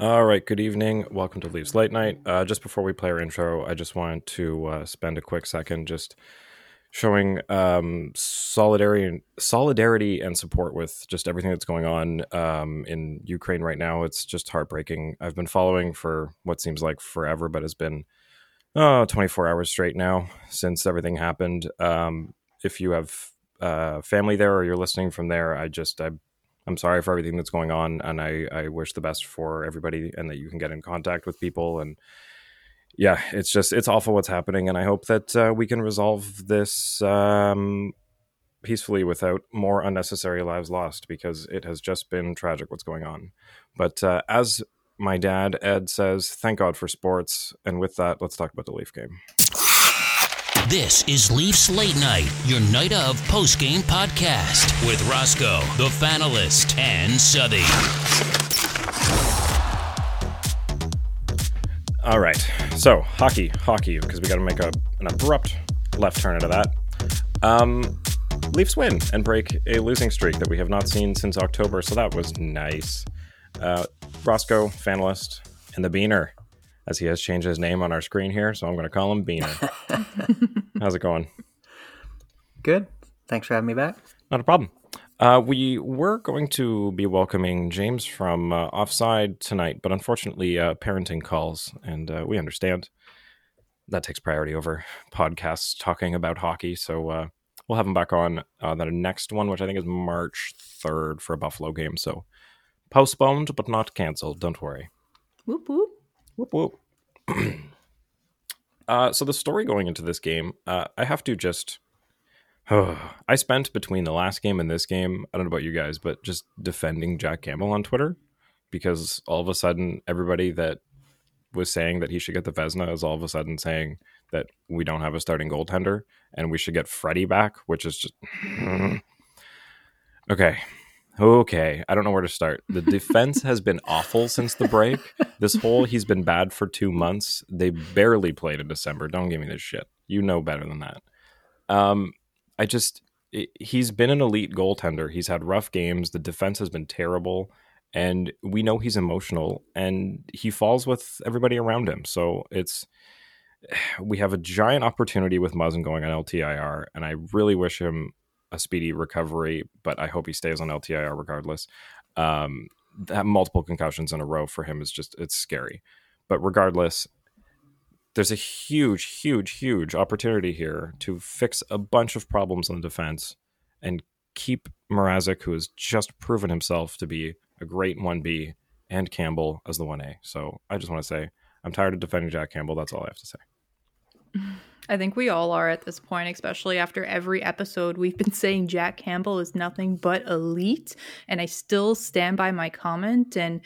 All right, good evening. Welcome to Leafs Late Night. Uh, just before we play our intro, I just wanted to uh, spend a quick second just showing um, solidarity and solidarity and support with just everything that's going on um, in Ukraine right now. It's just heartbreaking. I've been following for what seems like forever, but has been oh, 24 hours straight now since everything happened. Um, if you have uh, family there or you're listening from there, I just I I'm sorry for everything that's going on, and I, I wish the best for everybody, and that you can get in contact with people. And yeah, it's just it's awful what's happening, and I hope that uh, we can resolve this um, peacefully without more unnecessary lives lost, because it has just been tragic what's going on. But uh, as my dad Ed says, thank God for sports, and with that, let's talk about the Leaf game. This is Leafs Late Night, your night of post game podcast with Roscoe, the Fanalist, and Southey. All right, so hockey, hockey, because we got to make a, an abrupt left turn into that. Um, Leafs win and break a losing streak that we have not seen since October, so that was nice. Uh, Roscoe, Fanalist, and the Beaner as he has changed his name on our screen here, so I'm going to call him Beaner. How's it going? Good. Thanks for having me back. Not a problem. Uh, we were going to be welcoming James from uh, Offside tonight, but unfortunately, uh, parenting calls, and uh, we understand that takes priority over podcasts talking about hockey. So uh, we'll have him back on uh, the next one, which I think is March 3rd for a Buffalo game. So postponed, but not canceled. Don't worry. Whoop whoop. Whoop whoop. uh, so the story going into this game, uh, I have to just. I spent between the last game and this game. I don't know about you guys, but just defending Jack Campbell on Twitter because all of a sudden everybody that was saying that he should get the Vezina is all of a sudden saying that we don't have a starting goaltender and we should get Freddie back, which is just okay. Okay, I don't know where to start. The defense has been awful since the break. This whole he's been bad for two months. They barely played in December. Don't give me this shit. You know better than that. Um, I just he's been an elite goaltender. He's had rough games. The defense has been terrible, and we know he's emotional and he falls with everybody around him. So it's we have a giant opportunity with Muzzin going on LTIR, and I really wish him a speedy recovery, but I hope he stays on LTIR regardless. Um, that multiple concussions in a row for him is just it's scary. But regardless, there's a huge, huge, huge opportunity here to fix a bunch of problems on the defense and keep Mrazek, who has just proven himself to be a great 1B, and Campbell as the 1A. So I just want to say I'm tired of defending Jack Campbell. That's all I have to say. I think we all are at this point, especially after every episode. We've been saying Jack Campbell is nothing but elite, and I still stand by my comment. And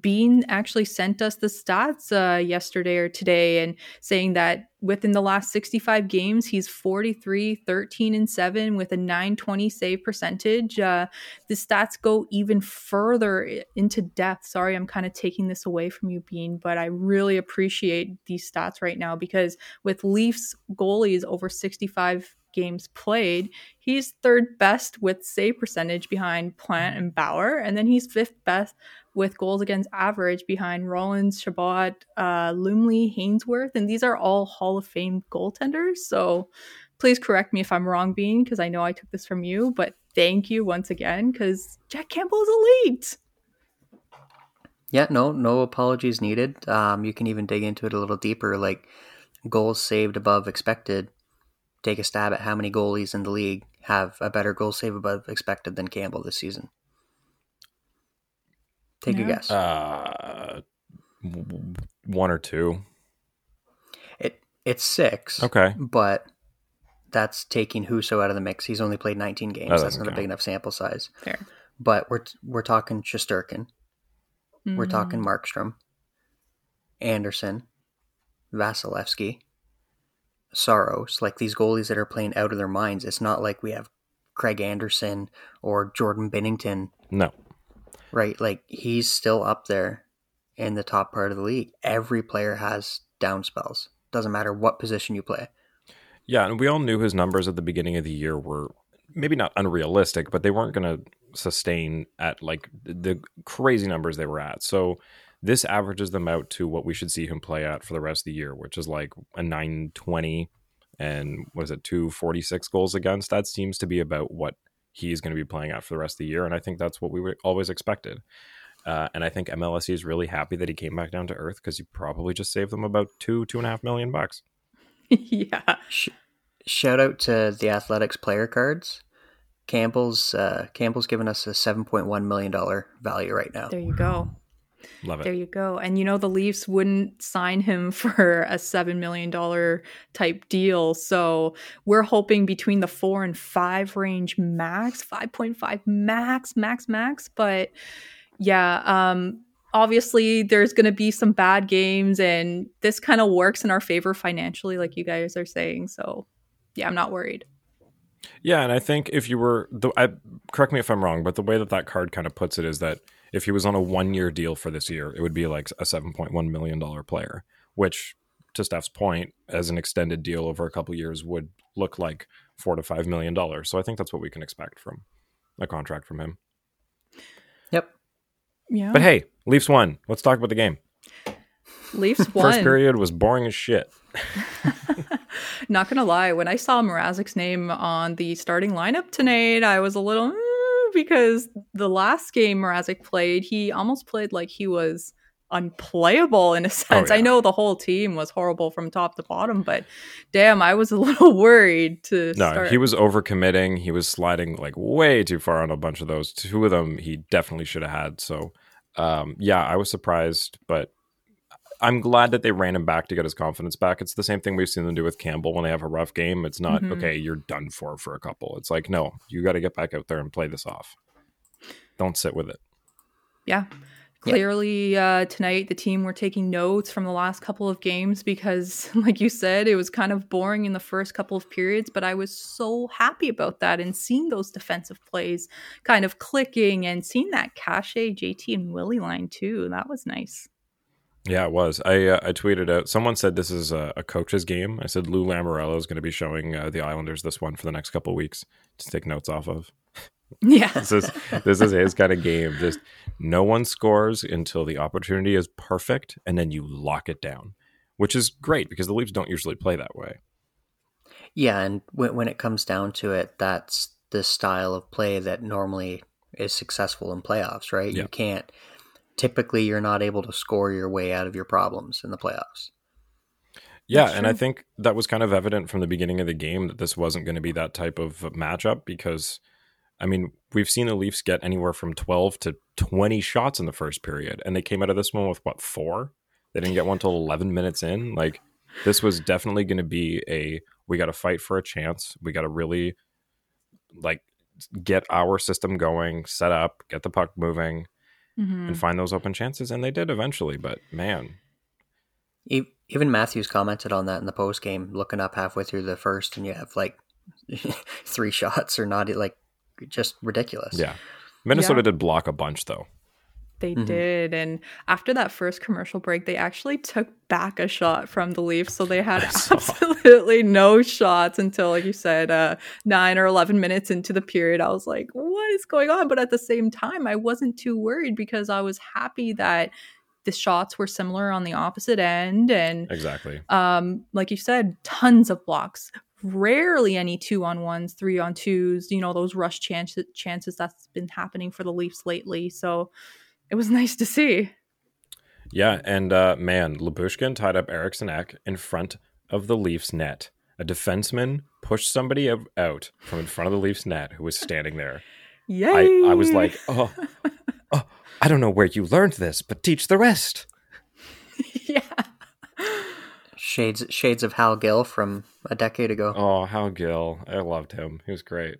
Bean actually sent us the stats uh, yesterday or today and saying that within the last 65 games, he's 43, 13, and 7 with a 920 save percentage. Uh, the stats go even further into depth. Sorry, I'm kind of taking this away from you, Bean, but I really appreciate these stats right now because with Leafs goalies over 65 games played, he's third best with save percentage behind Plante and Bower, and then he's fifth best with goals against average behind Rollins, Chabot, uh, Lumley, Hainsworth, and these are all Hall of Fame goaltenders. So please correct me if I'm wrong, Bean, because I know I took this from you, but thank you once again because Jack Campbell is elite. Yeah, no, no apologies needed. Um, you can even dig into it a little deeper, like goals saved above expected. Take a stab at how many goalies in the league have a better goal save above expected than Campbell this season. Take yeah. a guess. Uh, one or two. It it's six. Okay, but that's taking Husso out of the mix. He's only played 19 games. Oh, that's not count. a big enough sample size. Fair. But we're we're talking Shesterkin. Mm. We're talking mm. Markstrom, Anderson, Vasilevskiy, Saros. Like these goalies that are playing out of their minds. It's not like we have Craig Anderson or Jordan Binnington. No right? Like he's still up there in the top part of the league. Every player has down spells. Doesn't matter what position you play. Yeah, and we all knew his numbers at the beginning of the year were maybe not unrealistic, but they weren't going to sustain at like the crazy numbers they were at. So this averages them out to what we should see him play at for the rest of the year, which is like a 920 and what is it, 246 goals against. That seems to be about what he's going to be playing out for the rest of the year. And I think that's what we always expected. Uh, and I think MLSE is really happy that he came back down to earth because he probably just saved them about two, two and a half million bucks. yeah. Sh- shout out to the Athletics player cards. Campbell's uh, Campbell's given us a seven point one million dollar value right now. There you go. Love it. There you go. And you know the Leafs wouldn't sign him for a seven million dollar type deal. So we're hoping between the four and five range max, five point five max, max, max. But yeah, um, obviously there's going to be some bad games, and this kind of works in our favor financially, like you guys are saying. So yeah, I'm not worried. Yeah, and I think if you were, the, I, correct me if I'm wrong, but the way that that card kind of puts it is that if he was on a one year deal for this year, it would be like a $7.1 million player, which, to Steph's point, as an extended deal over a couple years would look like four to $5 million. So I think that's what we can expect from a contract from him. Yep. Yeah. But hey, Leafs won. Let's talk about the game. Leafs won. First period was boring as shit. Not gonna lie, when I saw Mrazek's name on the starting lineup tonight, I was a little mm, because the last game Mrazek played, he almost played like he was unplayable in a sense. Oh, yeah. I know the whole team was horrible from top to bottom, but damn, I was a little worried to No, start. he was overcommitting. He was sliding like way too far on a bunch of those. Two of them he definitely should have had. So um, yeah, I was surprised, but I'm glad that they ran him back to get his confidence back. It's the same thing we've seen them do with Campbell when they have a rough game. It's not mm-hmm. okay, you're done for for a couple. It's like no, you got to get back out there and play this off. Don't sit with it. Yeah. Clearly, uh, tonight the team were taking notes from the last couple of games because, like you said, it was kind of boring in the first couple of periods. But I was so happy about that and seeing those defensive plays kind of clicking and seeing that Kase, JT, and Willie line too. That was nice. Yeah, it was. I uh, I tweeted out. Someone said this is a, a coach's game. I said Lou Lamoriello is going to be showing uh, the Islanders this one for the next couple weeks to take notes off of. Yeah, this is this is his kind of game. Just no one scores until the opportunity is perfect, and then you lock it down, which is great because the Leafs don't usually play that way. Yeah, and when when it comes down to it, that's the style of play that normally is successful in playoffs, right? Yeah. You can't typically you're not able to score your way out of your problems in the playoffs. Yeah, and I think that was kind of evident from the beginning of the game that this wasn't going to be that type of matchup because I mean, we've seen the Leafs get anywhere from 12 to 20 shots in the first period and they came out of this one with what, 4? They didn't get one till 11 minutes in. Like this was definitely going to be a we got to fight for a chance. We got to really like get our system going, set up, get the puck moving mm-hmm. and find those open chances. And they did eventually, but man. Even Matthews commented on that in the post game, looking up halfway through the first, and you have like three shots or not, like just ridiculous. Yeah. Minnesota yeah. did block a bunch though. They mm-hmm. did. And after that first commercial break, they actually took back a shot from the Leafs. So they had absolutely no shots until, like you said, uh, nine or 11 minutes into the period. I was like, what is going on? But at the same time, I wasn't too worried because I was happy that the shots were similar on the opposite end. And exactly. Um, like you said, tons of blocks, rarely any two on ones, three on twos, you know, those rush chances chances that's been happening for the Leafs lately. So it was nice to see. Yeah, and uh, man, Lyubushkin tied up Eriksson Ek in front of the Leafs net. A defenseman pushed somebody out from in front of the Leafs net who was standing there. Yay! I, I was like, oh, oh, I don't know where you learned this, but teach the rest. yeah. Shades shades of Hal Gill from a decade ago. Oh, Hal Gill. I loved him. He was great.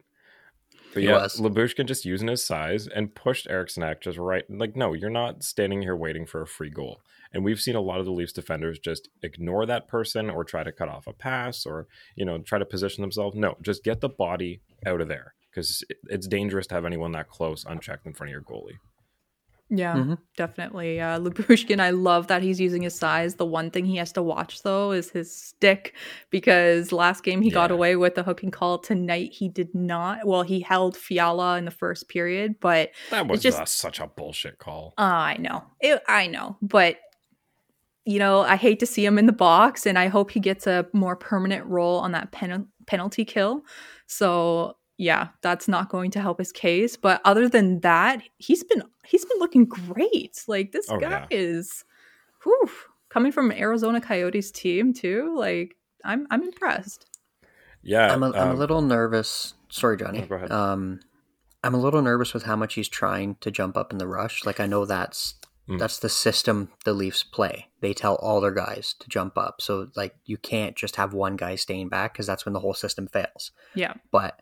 But he yeah, was. Lyubushkin just using his size and pushed Eriksson Ek just right. Like, no, you're not standing here waiting for a free goal. And we've seen a lot of the Leafs defenders just ignore that person or try to cut off a pass or, you know, try to position themselves. No, just get the body out of there because it's dangerous to have anyone that close unchecked in front of your goalie. Yeah, mm-hmm. definitely. Uh, Lyubushkin, I love that he's using his size. The one thing he has to watch, though, is his stick because last game he yeah. got away with the hooking call. Tonight he did not. Well, he held Fiala in the first period, but that was just such a bullshit call. Uh, I know. It, I know. But, you know, I hate to see him in the box, and I hope he gets a more permanent role on that pen- penalty kill. So yeah, that's not going to help his case. But other than that, he's been he's been looking great. Like this oh, guy yeah. is whew, coming from Arizona Coyotes team too. Like I'm I'm impressed. Yeah. I'm a, um, I'm a um, little nervous. Sorry, Johnny. go ahead. Um I'm a little nervous with how much he's trying to jump up in the rush. Like I know that's mm. that's the system the Leafs play. They tell all their guys to jump up. So like you can't just have one guy staying back because that's when the whole system fails. Yeah. But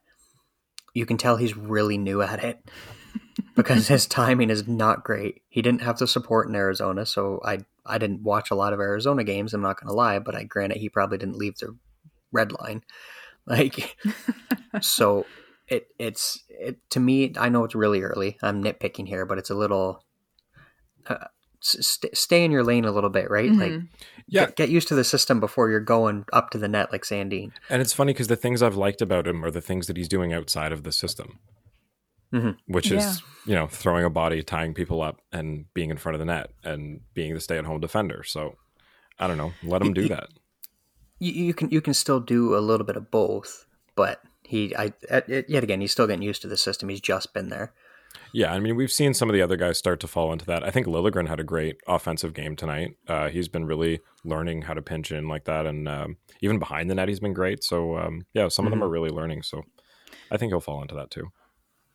you can tell he's really new at it because his timing is not great. He didn't have the support in Arizona, so I I didn't watch a lot of Arizona games. I'm not going to lie, but I granted he probably didn't leave the red line, like so. It it's it to me. I know it's really early. I'm nitpicking here, but it's a little. Uh, st- stay in your lane a little bit, right? Mm-hmm. Like, yeah, get, get, used to the system before you're going up to the net like Sandin. And it's funny because the things I've liked about him are the things that he's doing outside of the system, mm-hmm. which is yeah. you know throwing a body, tying people up, and being in front of the net, and being the stay-at-home defender. So I don't know, let him do that. You, you can you can still do a little bit of both, but he I yet again he's still getting used to the system. He's just been there. Yeah, I mean, we've seen some of the other guys start to fall into that. I think Liljegren had a great offensive game tonight. Uh, he's been really learning how to pinch in like that, and um, even behind the net, he's been great. So um, yeah, some mm-hmm. of them mm-hmm. are really learning. So I think he'll fall into that too.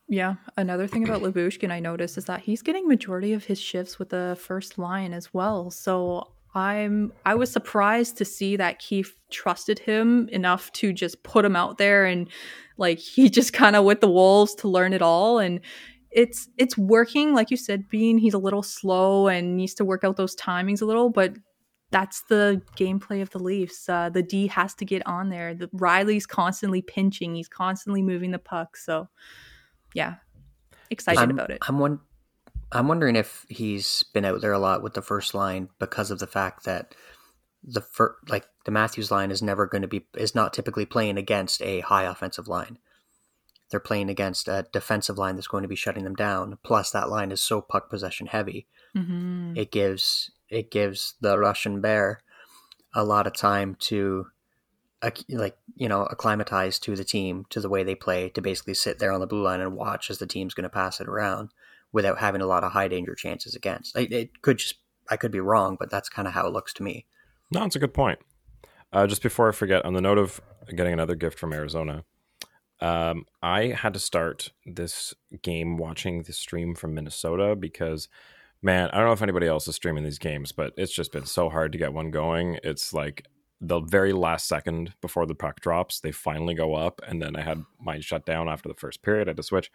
Yeah, another thing about Lyubushkin I noticed is that he's getting majority of his shifts with the first line as well. So I'm I was surprised to see that Keefe trusted him enough to just put him out there and like he just kind of with the wolves to learn it all and it's it's working like you said bean he's a little slow and needs to work out those timings a little but that's the gameplay of the Leafs. Uh, the D has to get on there. The, Rielly's constantly pinching. He's constantly moving the puck. So, yeah, excited I'm, about it. I'm one. I'm wondering if he's been out there a lot with the first line because of the fact that the fir- like the Matthews line is never going to be is not typically playing against a high offensive line they're playing against a defensive line that's going to be shutting them down. Plus, that line is so puck possession heavy. Mm-hmm. It gives it gives the Russian bear a lot of time to like you know acclimatize to the team to the way they play to basically sit there on the blue line and watch as the team's going to pass it around without having a lot of high danger chances against it, it could just i could be wrong but that's kind of how it looks to me no it's a good point uh, just before i forget on the note of getting another gift from arizona um, I had to start this game watching the stream from Minnesota because, man, I don't know if anybody else is streaming these games, but it's just been so hard to get one going. It's like the very last second before the puck drops, they finally go up, and then I had mine shut down after the first period. I had to switch.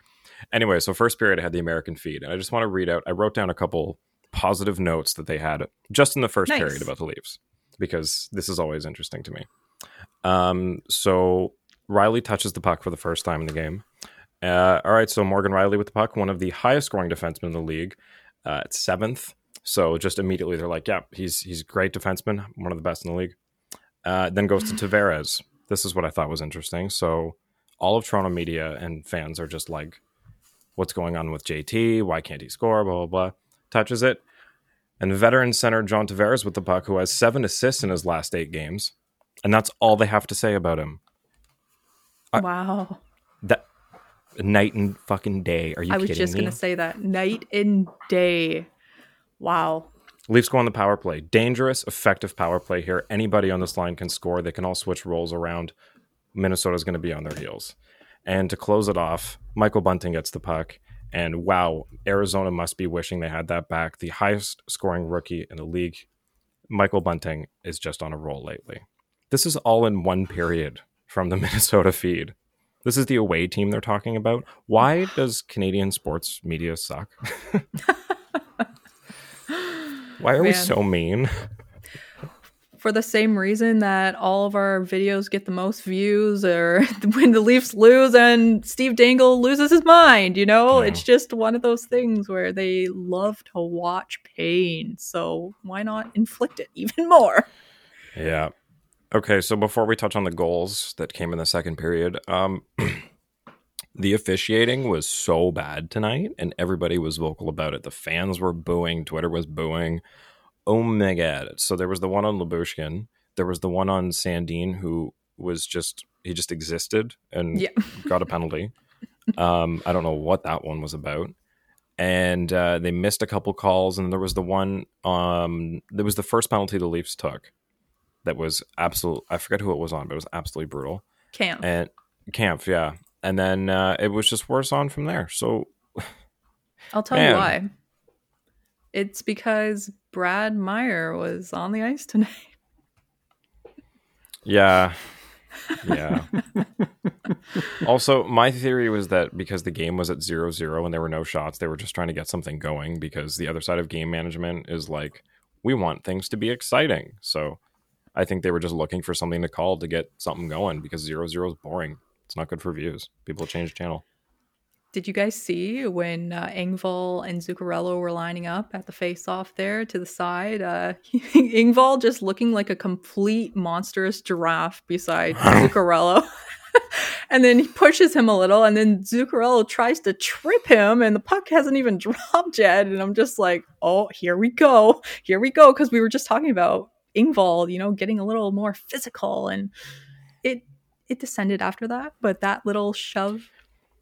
Anyway, so first period, I had the American feed, and I just want to read out. I wrote down a couple positive notes that they had just in the first nice. period about the Leafs because this is always interesting to me. Um, so Rielly touches the puck for the first time in the game. Uh, all right, so Morgan Rielly with the puck, one of the highest scoring defensemen in the league, uh, at seventh. So just immediately they're like, yeah, he's he's great defenseman, one of the best in the league. Uh, then goes to Tavares. This is what I thought was interesting. So all of Toronto media and fans are just like, what's going on with JT? Why can't he score? Blah blah blah. Touches it, and veteran center John Tavares with the puck, who has seven assists in his last eight games, and that's all they have to say about him wow. That night and fucking day. Are you? I was just gonna say that night and day. Wow. Leafs go on the power play. Dangerous, effective power play here. Anybody on this line can score. They can all switch roles around. Minnesota's going to be on their heels. And to close it off, Michael Bunting gets the puck. And wow, Arizona must be wishing they had that back. The highest scoring rookie in the league, Michael Bunting, is just on a roll lately. This is all in one period from the Minnesota feed. This is the away team they're talking about. Why does Canadian sports media suck? Why are Man. we so mean? for the same reason that all of our videos get the most views or when the Leafs lose and Steve Dangle loses his mind, you know? Yeah. It's just one of those things where they love to watch pain. So why not inflict it even more? Yeah. Okay, so before we touch on the goals that came in the second period, um the officiating was so bad tonight and everybody was vocal about it. The fans were booing, Twitter was booing oh my god! So there was the one on Lyubushkin, There was the one on Sandin who was just he just existed and yeah. got a penalty. Um, I don't know what that one was about. And uh, they missed a couple calls, and there was the one. Um, there was the first penalty the Leafs took. That was absolute. I forget who it was on, but it was absolutely brutal. Camp and camp, yeah. And then uh, it was just worse on from there. So I'll tell man, you why. It's because Brad Meier was on the ice tonight. Yeah. Yeah. also, my theory was that because the game was at 0 0 and there were no shots, they were just trying to get something going because the other side of game management is like, we want things to be exciting. So I think they were just looking for something to call to get something going because 0 0 is boring. It's not good for views. People change channel. Did you guys see when uh, Engvall and Zuccarello were lining up at the face-off there to the side? Uh, Engvall just looking like a complete monstrous giraffe beside Zuccarello. and then he pushes him a little, and then Zuccarello tries to trip him, and the puck hasn't even dropped yet. And I'm just like, oh, here we go. Here we go. Because we were just talking about Engvall, you know, getting a little more physical, and it it descended after that. But that little shove,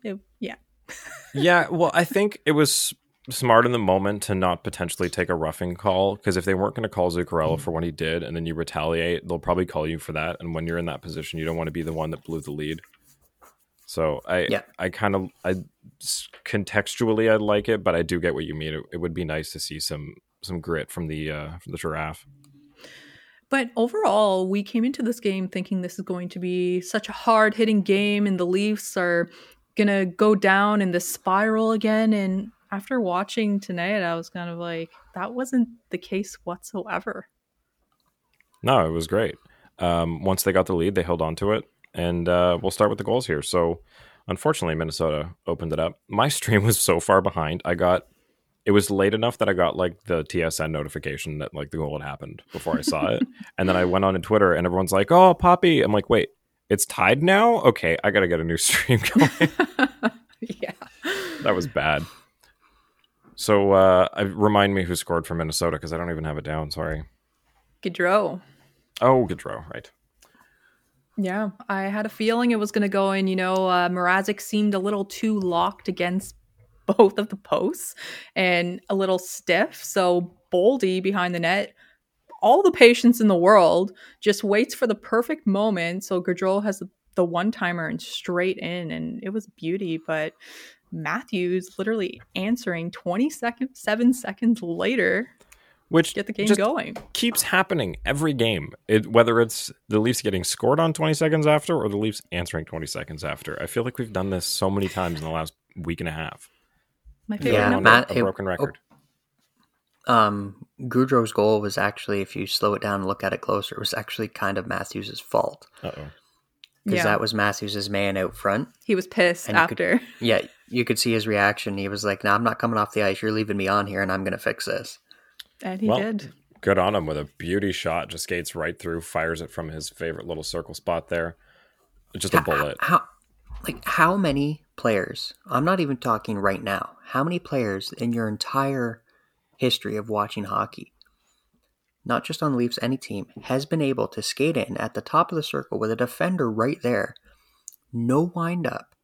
it, yeah, yeah, well, I think it was smart in the moment to not potentially take a roughing call because if they weren't going to call Zuccarello for what he did and then you retaliate, they'll probably call you for that. And when you're in that position, you don't want to be the one that blew the lead. So I, yeah. I kind of, I contextually I like it, but I do get what you mean. It, it would be nice to see some some grit from the uh, from the giraffe. But overall, we came into this game thinking this is going to be such a hard hitting game, and the Leafs are gonna go down in the spiral again. And after watching tonight, I was kind of like, that wasn't the case whatsoever. No, it was great. Um, once they got the lead, they held on to it. And uh, we'll start with the goals here. So, unfortunately, Minnesota opened it up. My stream was so far behind. I got it was late enough that I got like the TSN notification that like the goal had happened before I saw it. and then I went on to Twitter and everyone's like, "Oh, Poppy." I'm like, "Wait, it's tied now. Okay, I gotta get a new stream going. yeah, that was bad. So, uh, remind me who scored for Minnesota because I don't even have it down. Sorry, Gaudreau. Oh, Gaudreau, right. Yeah, I had a feeling it was going to go in. You know, uh, Mrazek seemed a little too locked against both of the posts and a little stiff. So Boldy behind the net all the patience in the world, just waits for the perfect moment. So Gaudreau has the one timer and straight in, and it was beauty. But Matthews literally answering 20 seconds, seven seconds later, which get the game going. Keeps happening every game. It, whether it's the Leafs getting scored on 20 seconds after or the Leafs answering 20 seconds after. I feel like we've done this so many times in the last week and a half. My favorite yeah, Matt, a, a broken record. Oh, um, Gaudreau's goal was actually, if you slow it down and look at it closer, it was actually kind of Matthews' fault. oh. Because yeah. that was Matthews' man out front. He was pissed after. Could, yeah, you could see his reaction. He was like, "No, nah, I'm not coming off the ice. You're leaving me on here, and I'm going to fix this." And he well, did. Good on him with a beauty shot. Just skates right through, fires it from his favorite little circle spot there. Just a bullet. How, like how many players? I'm not even talking right now. How many players in your entire history of watching hockey, not just on the Leafs, any team, has been able to skate in at the top of the circle with a defender right there, no wind up,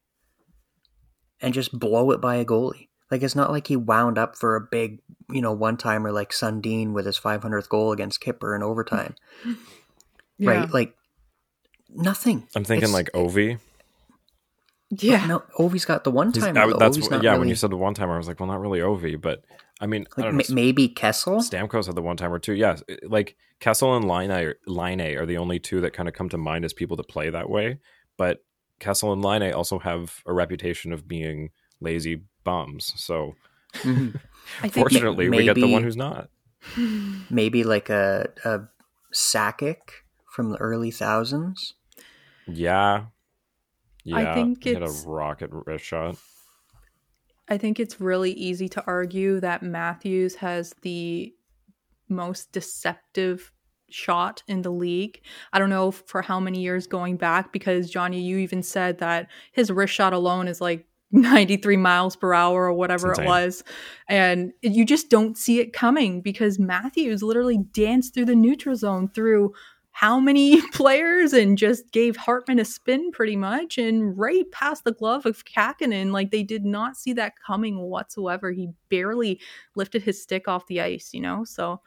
and just blow it by a goalie. Like it's not like he wound up for a big, you know, one timer like Sundin with his 500th goal against Kipper in overtime. yeah. Right? Like nothing. I'm thinking it's, like Ovi. Yeah. No, Ovi's got the one timer. That's yeah. Really... When you said the one timer, I was like, well, not really Ovi, but I mean, like I know, maybe Kessel. Stamkos had the one timer too. Yes, yeah, like Kessel and Laine, Laine are the only two that kind of come to mind as people that play that way. But Kessel and Laine also have a reputation of being lazy bums. So, mm-hmm. fortunately, maybe, we get the one who's not. Maybe like a, a Sakic from the early thousands. Yeah. Yeah. I think had a rocket wrist shot. I think it's really easy to argue that Matthews has the most deceptive shot in the league. I don't know for how many years going back because Johnny, you even said that his wrist shot alone is like 93 miles per hour or whatever it was. And you just don't see it coming because Matthews literally danced through the neutral zone through how many players and just gave Hartman a spin pretty much and right past the glove of Kahkonen. Like they did not see that coming whatsoever. He barely lifted his stick off the ice, you know? So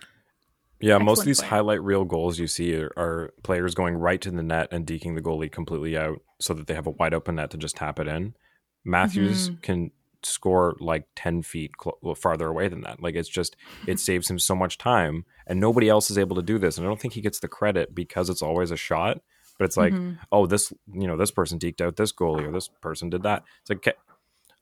Yeah, most of these highlight reel goals you see are, are players going right to the net and deking the goalie completely out so that they have a wide open net to just tap it in. Matthews Mhm. can score like 10 feet cl- farther away than that. Like it's just, it saves him so much time and nobody else is able to do this. And I don't think he gets the credit because it's always a shot, but it's like, Mhm. oh, this, you know, this person deked out this goalie or this person did that. It's like, okay,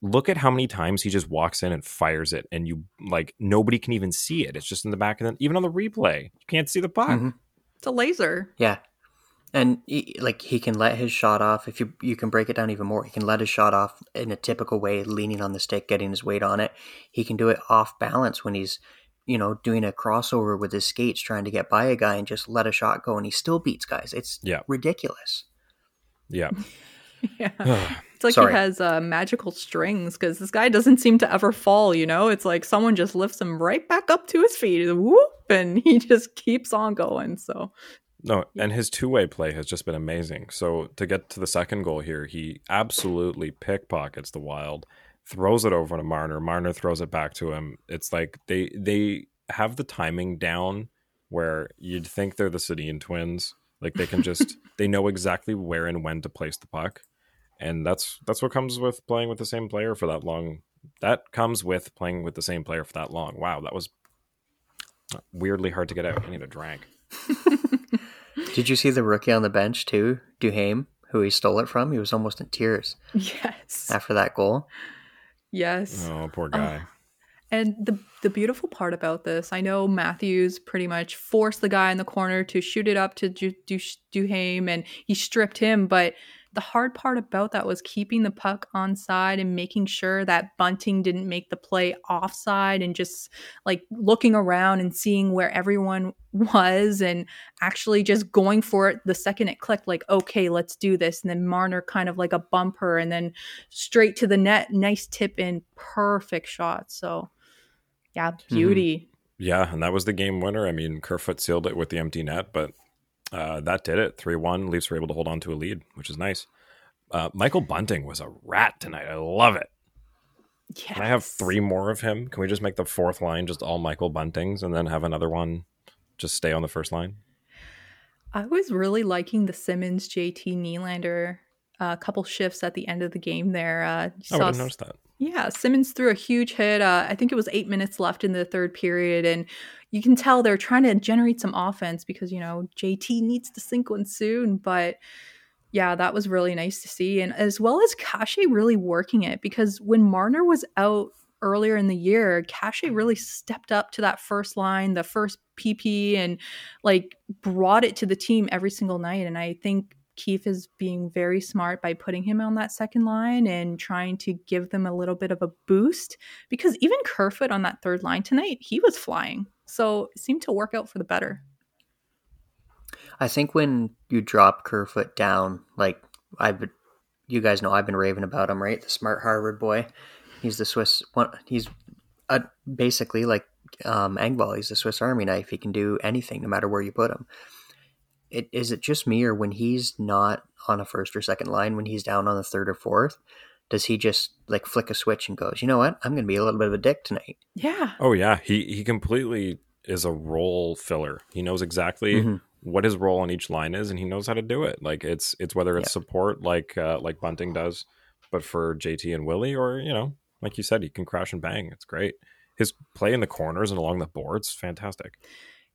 look at how many times he just walks in and fires it and you like, nobody can even see it. It's just in the back of the, even on the replay, you can't see the puck. Mhm. it's a laser. Yeah. And he, like he can let his shot off. If you you can break it down even more, he can let his shot off in a typical way, leaning on the stick, getting his weight on it. He can do it off balance when he's, you know, doing a crossover with his skates, trying to get by a guy and just let a shot go, and he still beats guys. It's Yeah. ridiculous. Yeah. Yeah. It's like Sorry. he has uh, magical strings because this guy doesn't seem to ever fall, you know? It's like someone just lifts him right back up to his feet, whoop, and he just keeps on going. So, no, and his two way play has just been amazing. So to get to the second goal here, he absolutely pickpockets the wild, throws it over to Marner. Marner throws it back to him. It's like they they have the timing down where you'd think they're the Sedin twins. Like they can just they know exactly where and when to place the puck. And that's that's what comes with playing with the same player for that long. That comes with playing with the same player for that long. Wow, that was weirdly hard to get out. I need a drink. Did you see the rookie on the bench too, Duhaime, who he stole it from? He was almost in tears yes. after that goal. Yes. Oh, poor guy. And the the beautiful part about this, I know Matthews pretty much forced the guy in the corner to shoot it up to Du- Du- Duhaime, and he stripped him. But the hard part about that was keeping the puck on side and making sure that Bunting didn't make the play offside, and just like looking around and seeing where everyone was, and actually just going for it the second it clicked. Like, okay, let's do this. And then Marner kind of like a bumper, and then straight to the net, nice tip in, perfect shot. So. Yeah, mm-hmm. beauty. Yeah, and that was the game winner. I mean, Kerfoot sealed it with the empty net, but uh, that did it. 3 1. Leafs were able to hold on to a lead, which is nice. Uh, Michael Bunting was a rat tonight. I love it. Yes. Can I have three more of him? Can we just make the fourth line just all Michael Buntings and then have another one just stay on the first line? I was really liking the Simmonds JT Nylander uh, couple shifts at the end of the game there. Uh, you I saw didn't notice that. Yeah, Simmonds threw a huge hit. Uh, I think it was eight minutes left in the third period, and you can tell they're trying to generate some offense because you know JT needs to sink one soon. But yeah, that was really nice to see, and as well as Kase really working it because when Marner was out earlier in the year, Kase really stepped up to that first line, the first PP, and like brought it to the team every single night. And I think Keefe is being very smart by putting him on that second line and trying to give them a little bit of a boost because even Kerfoot on that third line tonight, he was flying. So it seemed to work out for the better. I think when you drop Kerfoot down, like I've you guys know I've been raving about him, right? The smart Harvard boy. He's the Swiss one. He's uh basically like um, Engvall. He's the Swiss Army knife. He can do anything, no matter where you put him. It, is it just me, or when he's not on a first or second line, when he's down on the third or fourth, does he just like flick a switch and goes, you know what, I'm going to be a little bit of a dick tonight? Yeah. Oh yeah, he he completely is a role filler. He knows exactly Mhm. what his role on each line is, and he knows how to do it. Like it's it's whether it's Yeah. support like uh, like Bunting does, but for JT and Willie, or you know, like you said, he can crash and bang. It's great. His play in the corners and along the boards, fantastic.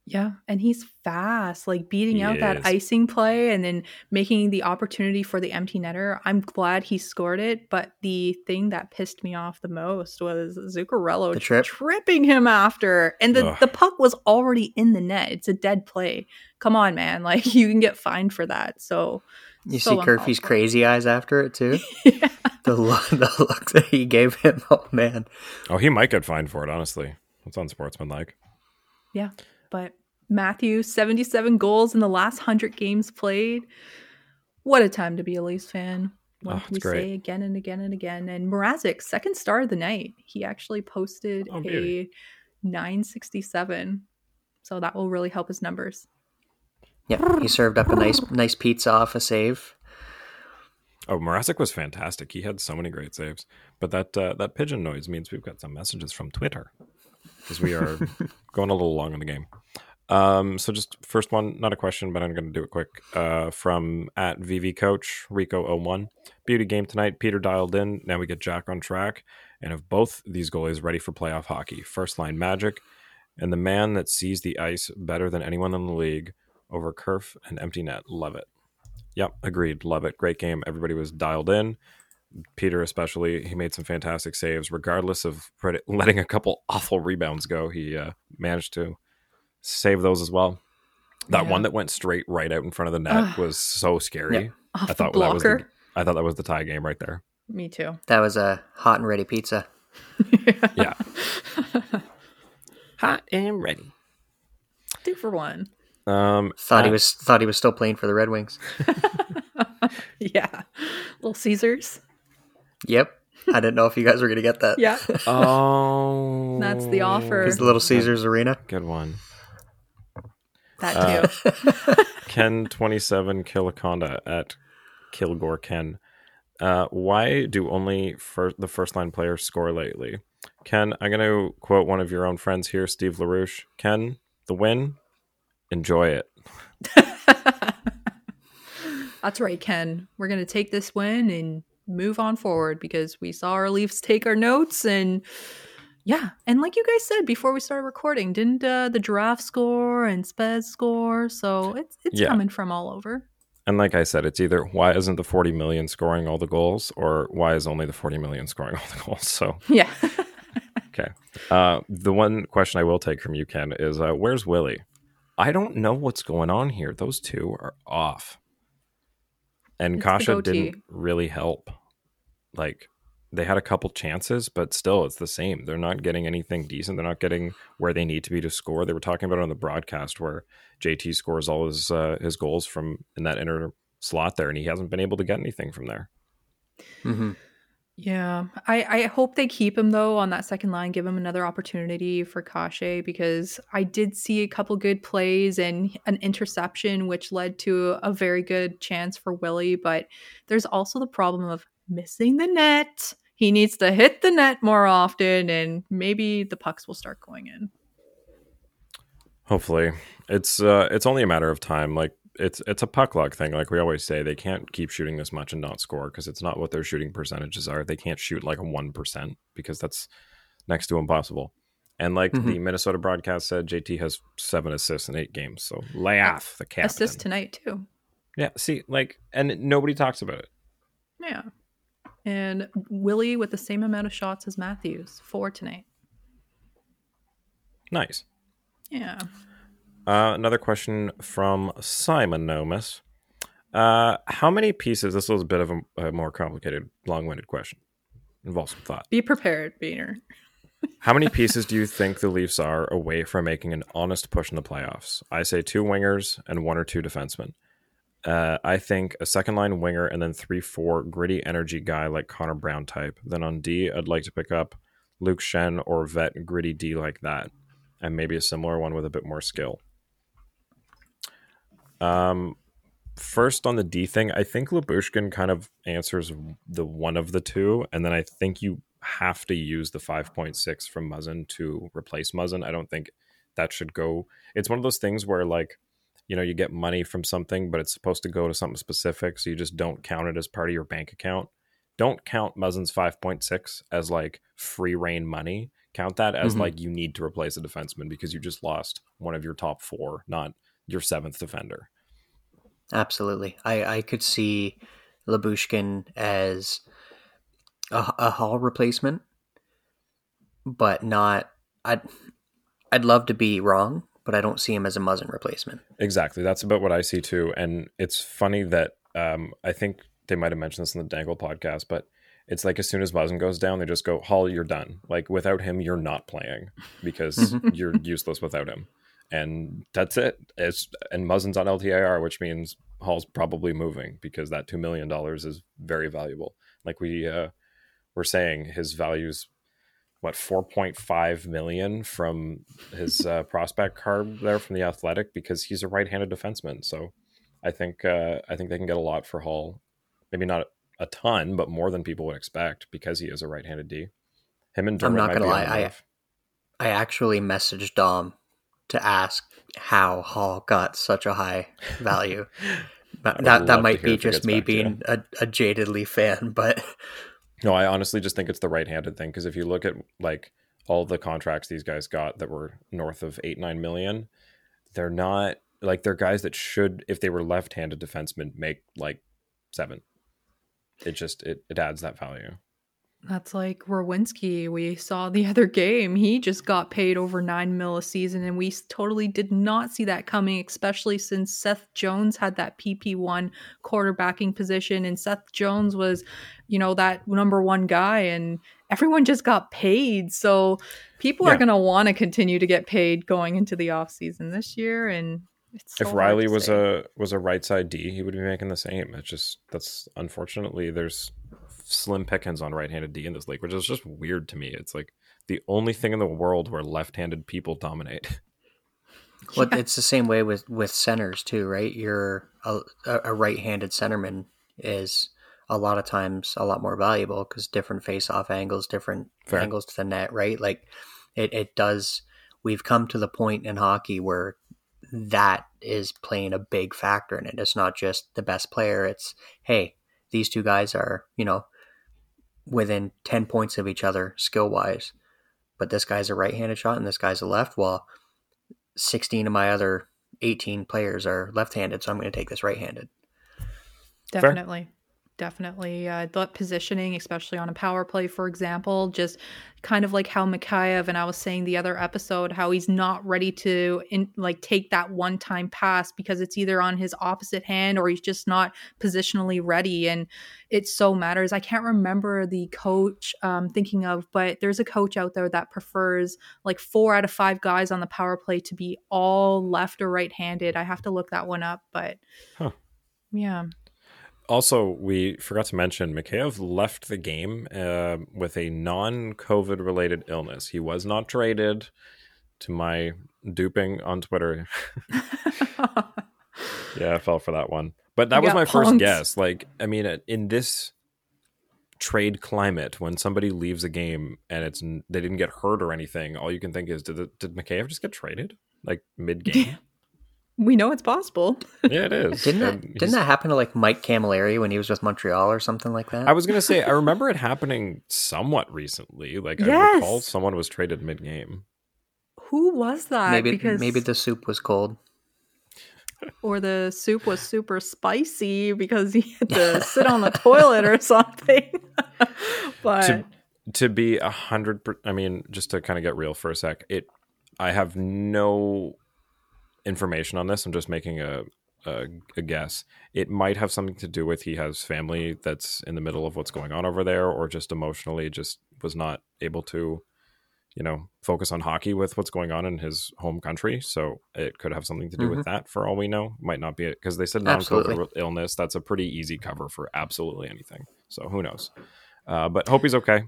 Yeah, and he's fast, like beating He out that is. icing play and then making the opportunity for the empty netter. I'm glad he scored it, but the thing that pissed me off the most was Zuccarello trip? tripping him after, and the Ugh. the puck was already in the net. It's a dead play. Come on, man! Like you can get fined for that. So You so see Kerfee's crazy eyes after it too. yeah. The look, the look that he gave him. Oh man, Oh, he might get fined for it. Honestly, that's unsportsmanlike. Yeah, but Matthew, 77 goals in the last 100 games played. What a time to be a Leafs fan. What Oh, can we great. say again and again and again? And Mrazek, second star of the night. He actually posted Oh, a beauty. 967. So that will really help his numbers. yeah, he served up a nice, nice pizza off a save. Oh, Mrazek was fantastic. He had so many great saves. But that uh, that pigeon noise means we've got some messages from Twitter because we are going a little long in the game. Um, so just first one, not a question, but I'm going to do it quick. Uh, from at VV Coach Rico01, beauty game tonight. Peter dialed in. Now we get Jack on track, and have both these goalies ready for playoff hockey. First line magic, and the man that sees the ice better than anyone in the league over Kerf and empty net. Love it. Yep, agreed. Love it. Great game. Everybody was dialed in. Peter, especially, he made some fantastic saves, regardless of letting a couple awful rebounds go. He uh, managed to save those as well. That Yeah. one that went straight right out in front of the net Ugh. was so scary. Yeah. Off I the thought that was the, I thought that was the tie game right there. Me too. That was a hot and ready pizza. Yeah, hot and ready. Two for one. Um, Thought he was thought he was still playing for the Red Wings. Yeah. Little Caesars. Yep, I didn't know if you guys were gonna get that. Yeah. Oh, That's the offer. It's the Little Caesars Arena. Good one. That Uh. Ken twenty seven Killaconda at Kilgore Ken. Uh, why do only fir- the first line players score lately? Ken, I'm going to quote one of your own friends here, Steve LaRouche. Ken, the win, enjoy it. That's right, Ken. We're going to take this win and move on forward because we saw our Leafs take our notes and yeah, and like you guys said before we started recording, didn't uh, the giraffe score and Spez score? So it's it's Yeah. coming from all over. And like I said, it's either why isn't the 40 million scoring all the goals or why is only the 40 million scoring all the goals? So, Yeah. okay. Uh, the one question I will take from you, Ken, is uh, where's Willie? I don't know what's going on here. Those two are off. And It's Kase didn't really help. Like, they had a couple chances, but still, it's the same. They're not getting anything decent. They're not getting where they need to be to score. They were talking about it on the broadcast where JT scores all his uh, his goals from in that inner slot there, and he hasn't been able to get anything from there. hmm Yeah, I, I hope they keep him though on that second line, give him another opportunity for Kase because I did see a couple good plays and an interception, which led to a very good chance for Willie. But there's also the problem of missing the net. He needs to hit the net more often, and maybe the pucks will start going in. Hopefully, it's uh, it's only a matter of time. Like it's it's a puck luck thing. Like we always say, they can't keep shooting this much and not score because it's not what their shooting percentages are. They can't shoot like a one percent because that's next to impossible. And like Mhm. the Minnesota broadcast said, JT has seven assists in eight games. So lay off the captain. Assist tonight too. Yeah, see, like, and nobody talks about it. Yeah, and Willie with the same amount of shots as Matthews, four tonight. Nice. Yeah. Uh, another question from Simon Nomus. Uh, how many pieces? This was a bit of a, a more complicated, long-winded question. Involves some thought. Be prepared, Beaner. How many pieces do you think the Leafs are away from making an honest push in the playoffs? I say two wingers and one or two defensemen. Uh, I think a second line winger and then three, four gritty energy guy like Connor Brown type. Then on D, I'd like to pick up Luke Schenn or vet gritty D like that, and maybe a similar one with a bit more skill. Um, first on the D thing, I think Lyubushkin kind of answers the one of the two, and then I think you have to use the 5.6 from Muzzin to replace Muzzin. I don't think that should go. It's one of those things where like you know you get money from something, but it's supposed to go to something specific, so you just don't count it as part of your bank account. Don't count Muzzin's 5.6 as like free reign money. Count that as mm-hmm. like you need to replace a defenseman because you just lost one of your top four, not your seventh defender. Absolutely. I, I could see Lyubushkin as a, a Holl replacement, but not. I'd I'd love to be wrong, but I don't see him as a Muzzin replacement. Exactly. That's about what I see too. And it's funny that um, I think they might have mentioned this in the Dangle podcast, but it's like as soon as Muzzin goes down, they just go, Holl, you're done. Like without him, you're not playing because mm-hmm. you're useless without him. And that's it. It's, and Muzzin's on LTIR, which means Holl's probably moving because that $2 million is very valuable. Like we uh, were saying, his value's what 4.5 million from his uh, prospect card there from the athletic because he's a right-handed defenseman so i think uh, i think they can get a lot for Holl maybe not a ton but more than people would expect because he is a right-handed d him and i'm not gonna lie i i actually messaged dom to ask how Holl got such a high value that that might be just me being a, a jadedly fan but no, I honestly just think it's the right-handed thing because if you look at like all the contracts these guys got that were north of eight nine million, they're not like they're guys that should, if they were left-handed defensemen, make like seven. It just it it adds that value. That's like Werenski. We saw the other game. He just got paid over nine mil a season, and we totally did not see that coming, especially since Seth Jones had that PP1 quarterbacking position, and Seth Jones was, you know, that number one guy, and everyone just got paid. So people yeah. are going to want to continue to get paid going into the off season this year, and so if Rielly was say. a was a right side D, he would be making the same. It's just that's unfortunately there's slim pickings on right-handed D in this league, which is just weird to me. It's like the only thing in the world where left-handed people dominate. Well, yeah. it's the same way with with centers too, right? You're a, a right-handed centerman is a lot of times a lot more valuable because different face-off angles, different Fair. angles to the net, right? Like it, it does. We've come to the point in hockey where that is playing a big factor in it. It's not just the best player. It's hey, these two guys are you know within 10 points of each other skill wise. But this guy's a right handed shot and this guy's a left. Well, 16 of my other 18 players are left handed, so I'm going to take this right handed. Definitely. Definitely uh, that positioning, especially on a power play, for example, just kind of like how Mikheyev and I was saying the other episode, how he's not ready to in, like take that one time pass because it's either on his opposite hand or he's just not positionally ready, and it so matters. I can't remember the coach um, thinking of, but there's a coach out there that prefers like four out of five guys on the power play to be all left or right handed. I have to look that one up, but. Huh. Yeah also, we forgot to mention Mikheyev left the game uh, with a non-COVID related illness. He was not traded. To my duping on Twitter, yeah, I fell for that one. But that was my punked. first guess. Like, I mean, in this trade climate, when somebody leaves a game and it's they didn't get hurt or anything, all you can think is, did the, did Mikheyev just get traded like mid game? We know it's possible. Yeah, it is. didn't that, didn't that happen to like Mike Cammalleri when he was with Montreal or something like that? I was gonna say I remember it happening somewhat recently. Like yes. I recall someone was traded mid game. Who was that? Maybe because... maybe the soup was cold. Or the soup was super spicy because he had to sit on the toilet or something. but to, to be a hundred, I mean, just to kind of get real for a sec, it. I have no information on this. I'm just making a, a, a guess. It might have something to do with he has family that's in the middle of what's going on over there, or just emotionally just was not able to, you know, focus on hockey with what's going on in his home country. So it could have something to do mm-hmm. with that. For all we know, might not be it because they said non-COVID illness. That's a pretty easy cover for absolutely anything. So who knows? Uh, but hope he's okay.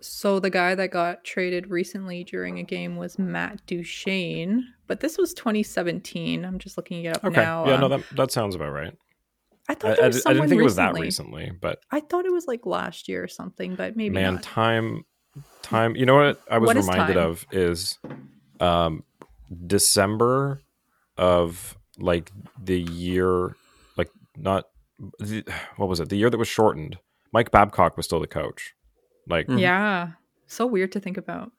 So the guy that got traded recently during a game was Matt Duchene, but this was 2017. I'm just looking it up okay. now. Yeah, um, no, that that sounds about right. I thought I, I, I, didn't think recently. it was that recently, but I thought it was like last year or something, but maybe man, not. time, time. You know what I was what reminded of is um, December of like the year, like not the, what was it? The year that was shortened. Mike Babcock was still the coach. Like mm-hmm. yeah, So weird to think about.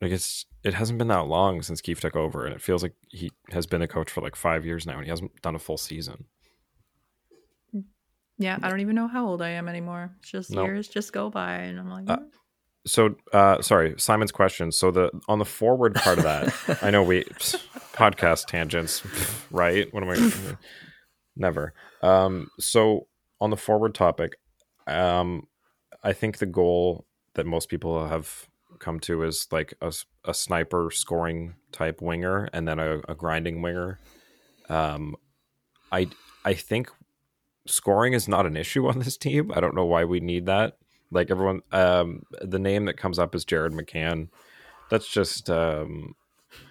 Like it's it hasn't been that long since Keefe took over, and it feels like he has been a coach for like five years now, and he hasn't done a full season. Yeah, I don't even know how old I am anymore. It's just Nope. years just go by, and I'm like, Uh, "Mm." So, uh, sorry, Simon's question. So the on the forward part of that, I know we podcast tangents, right? What am I? Never. Um, so on the forward topic, um, I think the goal that most people have come to is like a sniper scoring type winger and then a, a grinding winger. Um, I I think scoring is not an issue on this team. I don't know why we need that. Like everyone, um, the name that comes up is Jared McCann. That's just um,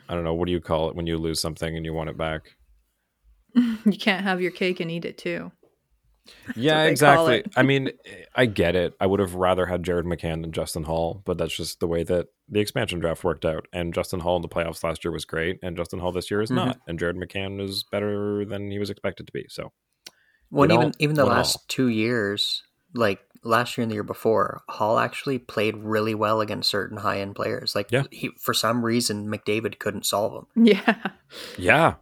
I don't know. What do you call it when you lose something and you want it back? you can't have your cake and eat it too. Yeah, what they call exactly. I mean, I get it. I would have rather had Jared McCann than Justin Holl, but that's just the way that the expansion draft worked out. And Justin Holl in the playoffs last year was great, and Justin Holl this year is Mhm. not. And Jared McCann is better than he was expected to be. So Well, even know, even the last all? two years, like last year and the year before, Holl actually played really well against certain high end players. Like Yeah. he, for some reason, McDavid couldn't solve him. Yeah. yeah.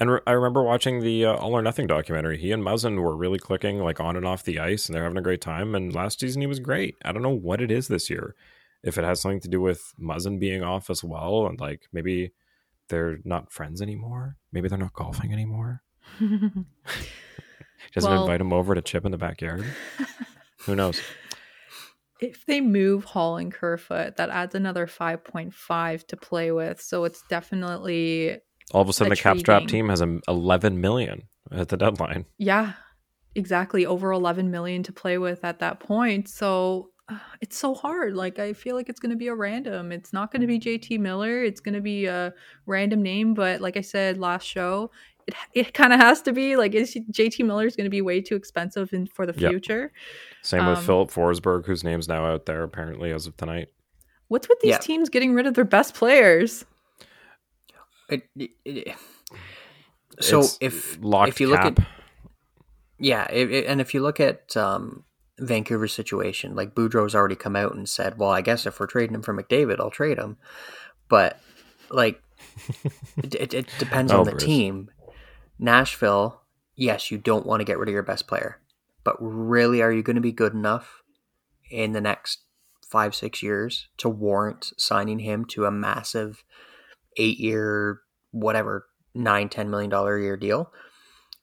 And re- I remember watching the uh, All or Nothing documentary. He and Muzzin were really clicking like on and off the ice, and they're having a great time. And last season he was great. I don't know what it is this year. If it has something to do with Muzzin being off as well, and like maybe they're not friends anymore. Maybe they're not golfing anymore. Doesn't Well- invite him over to chip in the backyard. Who knows? if they move Holl and Kerfoot, that adds another 5.5 to play with. So it's definitely, All of a sudden, the Capstrap Intriguing. team has a 11 million at the deadline. yeah, exactly over 11 million to play with at that point. So uh, it's so hard. Like, I feel like it's going to be a random. It's not going to be JT Miller. It's going to be a random name. But like I said last show, it, it kind of has to be like is JT Miller is going to be way too expensive in, for the Yep. future. Same with Um, Filip Forsberg, whose name's now out there apparently as of tonight. What's with these Yeah. teams getting rid of their best players? It, it- it- so It's if if you look at yeah, and if you look at um, Vancouver's situation, like Boudreau's already come out and said, "Well, I guess if we're trading him for McDavid, I'll trade him," but like it, it, it depends Oh, on the Bruce. team. Nashville, yes, you don't want to get rid of your best player, but really, are you going to be good enough in the next five six years to warrant signing him to a massive eight year whatever nine ten million dollar a year deal.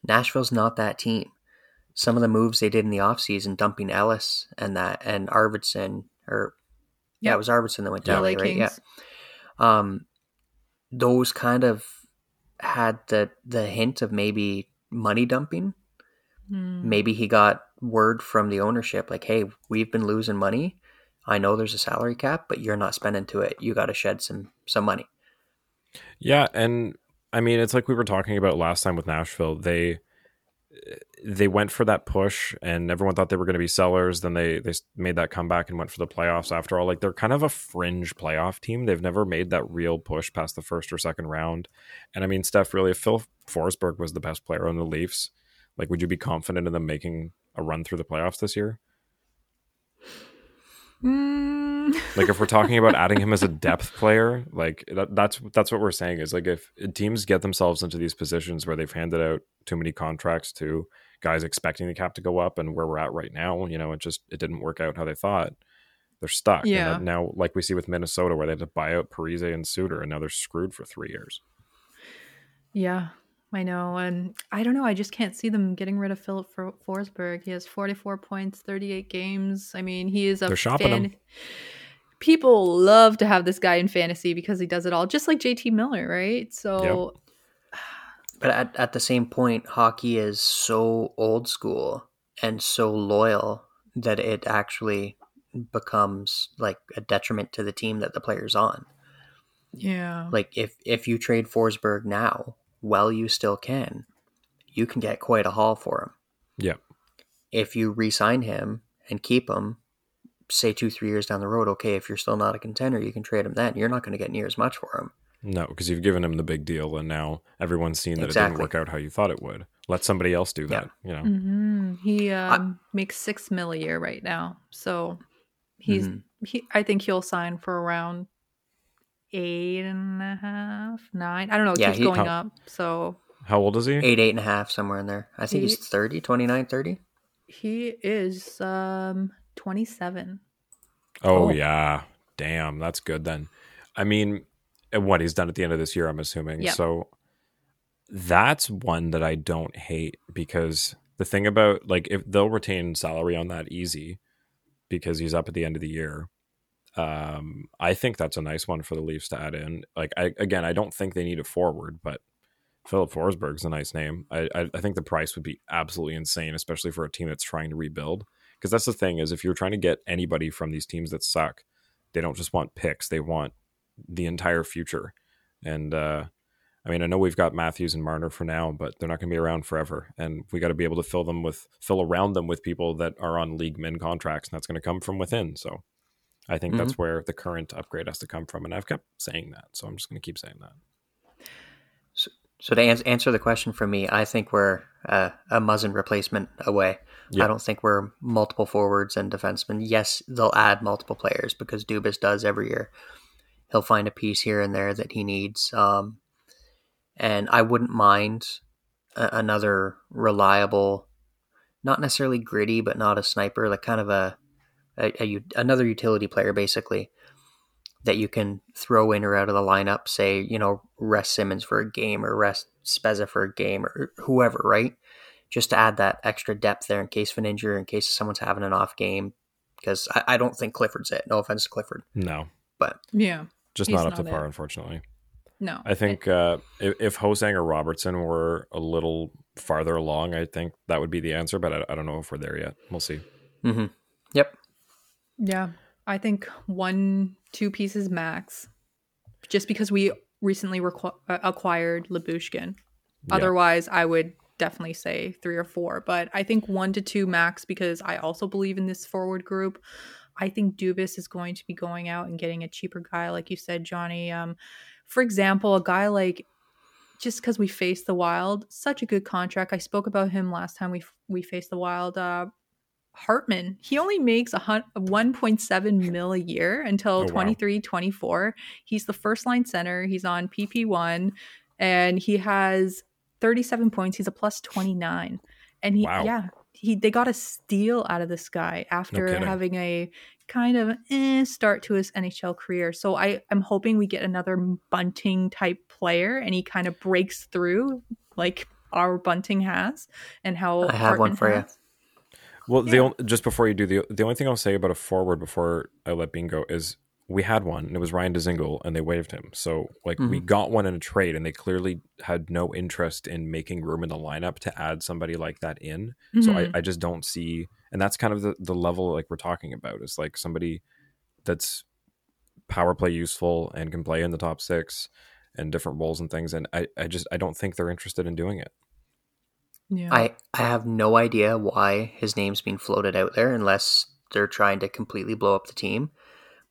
Nashville's not that team. Some of the moves they did in the offseason dumping ellis and that and arvidsson or yeah it was arvidsson that went LA down right? Yeah. Um those kind of had the the hint of maybe money dumping. Hmm. maybe he got word from the ownership like hey we've been losing money. I know there's a salary cap but you're not spending to it. You got to shed some some money Yeah, and I mean it's like we were talking about last time with Nashville. They they went for that push and everyone thought they were going to be sellers. Then they they made that comeback and went for the playoffs after all. Like they're kind of a fringe playoff team. They've never made that real push past the first or second round. And i mean steph really if phil forsberg was the best player on the leafs like would you be confident in them making a run through the playoffs this year Mm. like if we're talking about adding him as a depth player like that, that's that's what we're saying is like if teams get themselves into these positions where they've handed out too many contracts to guys expecting the cap to go up and where we're at right now you know it just it didn't work out how they thought they're stuck Yeah. that now like we see with minnesota where they had to buy out parise and suter and now they're screwed for three years Yeah, I know. And I don't know. I just can't see them getting rid of Filip For- Forsberg. He has 44 points, 38 games. I mean, he is a They're shopping him. People love to have this guy in fantasy because he does it all, just like JT Miller, right? So, But at, at the same point, hockey is so old school and so loyal that it actually becomes like a detriment to the team that the player's on. yeah. Like if if you trade Forsberg now, while you still can, you can get quite a haul for him. yeah If you re-sign him and keep him, say two three years down the road, okay, if you're still not a contender, you can trade him then. You're not going to get near as much for him. no because you've given him the big deal and now everyone's seen that it didn't work out how you thought it would let somebody else do that you know hmm He um, makes six mil a year right now. So He's mm-hmm. he. I think he'll sign for around eight and a half, nine. I don't know. It yeah, keeps he, going how, up. So how old is he? Eight, eight and a half, somewhere in there. I think he, he's 30, 29, 30. He is um 27. Oh, oh, yeah. Damn, that's good then. I mean, what he's done at the end of this year, I'm assuming. Yep. So that's one that I don't hate because the thing about like if they'll retain salary on that easy because he's up at the end of the year. Um, I think that's a nice one for the Leafs to add in. Like, I again, I don't think they need a forward, but Filip Forsberg's a nice name. I, I, I think the price would be absolutely insane, especially for a team that's trying to rebuild. Because that's the thing is, if you're trying to get anybody from these teams that suck, they don't just want picks; they want the entire future. And uh, I mean, I know we've got Matthews and Marner for now, but they're not going to be around forever, and we got to be able to fill them with fill around them with people that are on league min contracts, and that's going to come from within. So, I think mm-hmm. that's where the current upgrade has to come from, and I've kept saying that, so I'm just going to keep saying that. So so to answer the question for me, I think we're uh, a Muzzin replacement away. I don't think we're multiple forwards and defensemen. Yes, they'll add multiple players because Dubas does every year. He'll find a piece here and there that he needs. Um, and I wouldn't mind a- another reliable, not necessarily gritty, but not a sniper, like kind of a, a, a another utility player, basically that you can throw in or out of the lineup. Say, you know, rest Simmonds for a game or rest Spezza for a game or whoever, right? Just to add that extra depth there in case of an injury, in case someone's having an off game. Because I, I, don't think Clifford's it. No offense to Clifford. No. But yeah, just not up not to par, unfortunately. No. I think uh, if, if Ho-Sang or Robertson were a little farther along, I think that would be the answer. But I, I don't know if we're there yet. We'll see. Mm-hmm. Yep. Yeah. I think one, two pieces max, just because we recently requ- uh, acquired Lyubushkin. Yeah. Otherwise, I would definitely say three or four, but I think one to two max because I also believe in this forward group. I think Dubas is going to be going out and getting a cheaper guy, like you said, Johnny. Um, for example, a guy like just because we faced the Wild, such a good contract. I spoke about him last time we we faced the Wild. Uh, Hartman, he only makes a 1.7 mil a year until oh, 23, wow. 24. He's the first line center. He's on PP1 and he has 37 points. He's a plus 29. And he, wow. yeah, he, they got a steal out of this guy after no having a kind of eh, start to his NHL career. So I am hoping we get another bunting type player and he kind of breaks through like our bunting has and how I have Hartman one for has. you. Well, yeah. the only, just before you do the the only thing I'll say about a forward before I let Bean go is we had one and it was Ryan Dzingel and they waived him. So like mm-hmm. we got one in a trade and they clearly had no interest in making room in the lineup to add somebody like that in. Mm-hmm. So I, mm-hmm. I just don't see and that's kind of the, the level like we're talking about. Is like somebody that's power play useful and can play in the top six and different roles and things. And I, I just I don't think they're interested in doing it. Yeah. I, I have no idea why his name's being floated out there unless they're trying to completely blow up the team.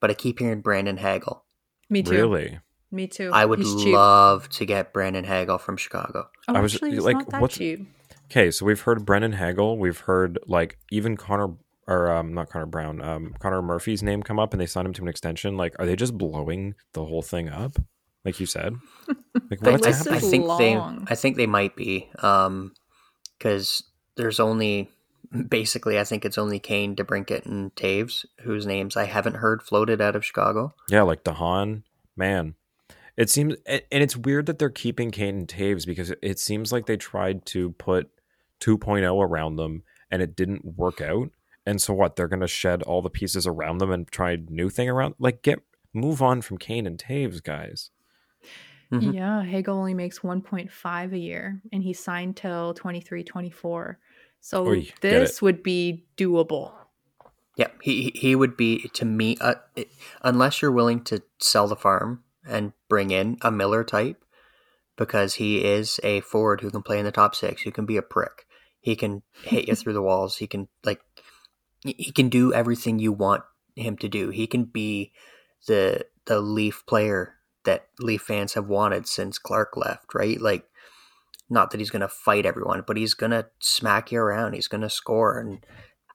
But I keep hearing Brandon Hagel. Me too. Really? Me too. I would He's love cheap. to get Brandon Hagel from Chicago. Oh, I was actually, like, not that what's cheap. Okay, so we've heard Brandon Hagel. We've heard like even Connor or um, not Connor Brown, um, Connor Murphy's name come up, and they signed him to an extension. Like, are they just blowing the whole thing up? Like you said, like what's happening? I think long. they, I think they might be. Um, because there's only basically I think it's only Kane, DeBrincat, and Toews whose names I haven't heard floated out of Chicago. Yeah, like DeHaan, man. It seems, and it's weird that they're keeping Kane and Toews because it seems like they tried to put 2.0 around them and it didn't work out. And so what? They're going to shed all the pieces around them and try new thing around. Like, get move on from Kane and Toews, guys. Mm-hmm. Yeah, Hagel only makes 1.5 a year and he signed till 23, 24. So Oy, this would be doable. Yeah, he he would be to me uh, unless you're willing to sell the farm and bring in a Miller type because he is a forward who can play in the top 6, who can be a prick. He can hit you through the walls. He can like he can do everything you want him to do. He can be the the Leaf player that Leaf fans have wanted since Clark left, right? Like, not that he's going to fight everyone, but he's going to smack you around. He's going to score, and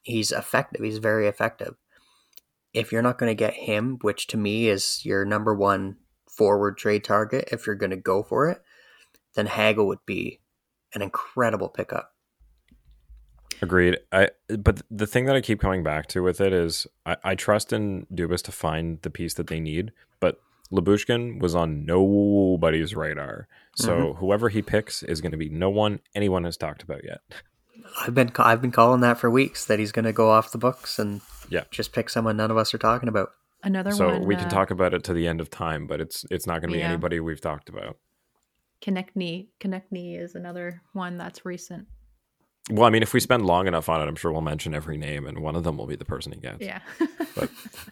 he's effective. He's very effective. if you're not going to get him, which to me is your number one forward trade target, if you're going to go for it, then Hagel would be an incredible pickup. Agreed. I but the thing that I keep coming back to with it is I, I trust in Dubas to find the piece that they need, but Lyubushkin was on nobody's radar. So mm-hmm. whoever he picks is going to be no one anyone has talked about yet. I've been I've been calling that for weeks that he's going to go off the books and yeah, just pick someone none of us are talking about. Another so one. we can uh, talk about it to the end of time, but it's it's not going to be yeah. anybody we've talked about. Konecny Konecny is another one that's recent. Well, I mean, if we spend long enough on it, I'm sure we'll mention every name, and one of them will be the person he gets. Yeah. but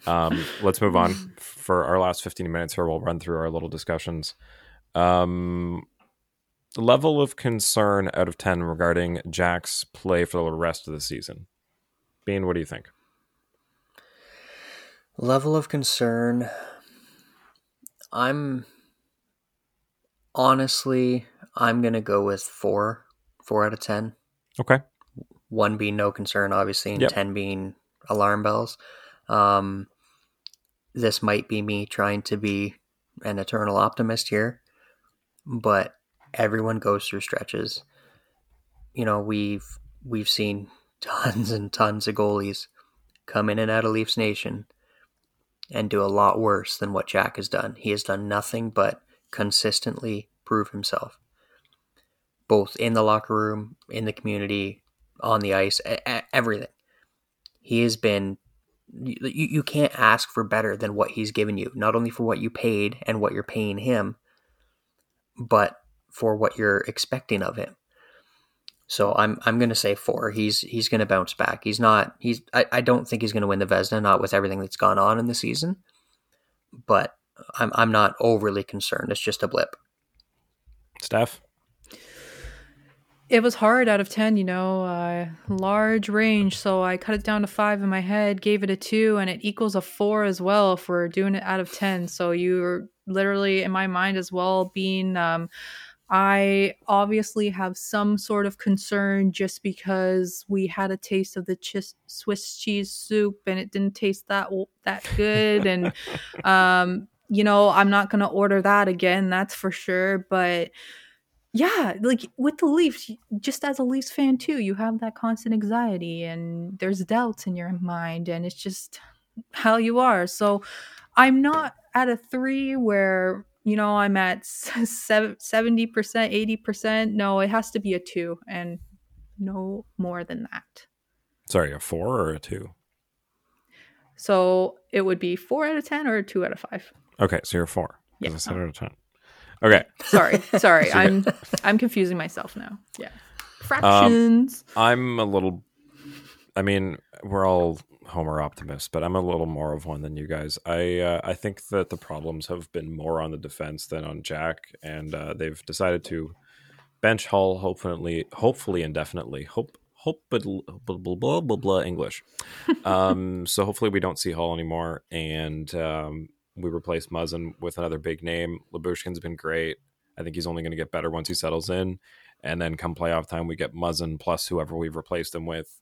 um, let's move on. For our last 15 minutes here, we'll run through our little discussions. Um, level of concern out of 10 regarding Jack's play for the rest of the season. Bean, what do you think? Level of concern. I'm honestly, I'm going to go with four, four out of 10. Okay. One being no concern, obviously, and yep. 10 being alarm bells. Um, this might be me trying to be an eternal optimist here, but everyone goes through stretches. You know, we've we've seen tons and tons of goalies come in and out of Leafs Nation and do a lot worse than what Jack has done. He has done nothing but consistently prove himself both in the locker room, in the community, on the ice, everything. He has been. You, you can't ask for better than what he's given you, not only for what you paid and what you're paying him, but for what you're expecting of him. So I'm I'm gonna say four. He's he's gonna bounce back. He's not he's I, I don't think he's gonna win the Vezina, not with everything that's gone on in the season. But I'm I'm not overly concerned. It's just a blip. Steph? It was hard out of 10 you know uh, large range. So i cut it down to five in my head gave it a two and it equals a four as well if we're doing it out of 10 so you're literally in my mind as well being um, i obviously have some sort of concern just because we had a taste of the swiss cheese soup and it didn't taste that that good. And um, you know i'm not going to order that again that's for sure. But yeah, like with the Leafs, just as a Leafs fan too, you have that constant anxiety and there's doubts in your mind, and it's just how you are. So I'm not at a three where, you know, I'm at 70%, 80%. No, it has to be a two and no more than that. Sorry, a four or a two? So it would be four out of 10 or two out of five. Okay, so you're four. Yeah. I said uh-huh. out of 10. Okay. Sorry, sorry. I'm I'm confusing myself now. Yeah. Fractions. Um, I'm a little. I mean, we're all Homer optimists, but I'm a little more of one than you guys. I uh, I think that the problems have been more on the defense than on Jack, and uh, they've decided to bench Holl hopefully, hopefully indefinitely. Hope hope but blah blah blah blah, blah English. um, so hopefully we don't see Holl anymore, and um, we replace Muzzin with another big name. Lyubushkin's been great. I think he's only going to get better once he settles in. And then come playoff time, we get Muzzin plus whoever we've replaced him with.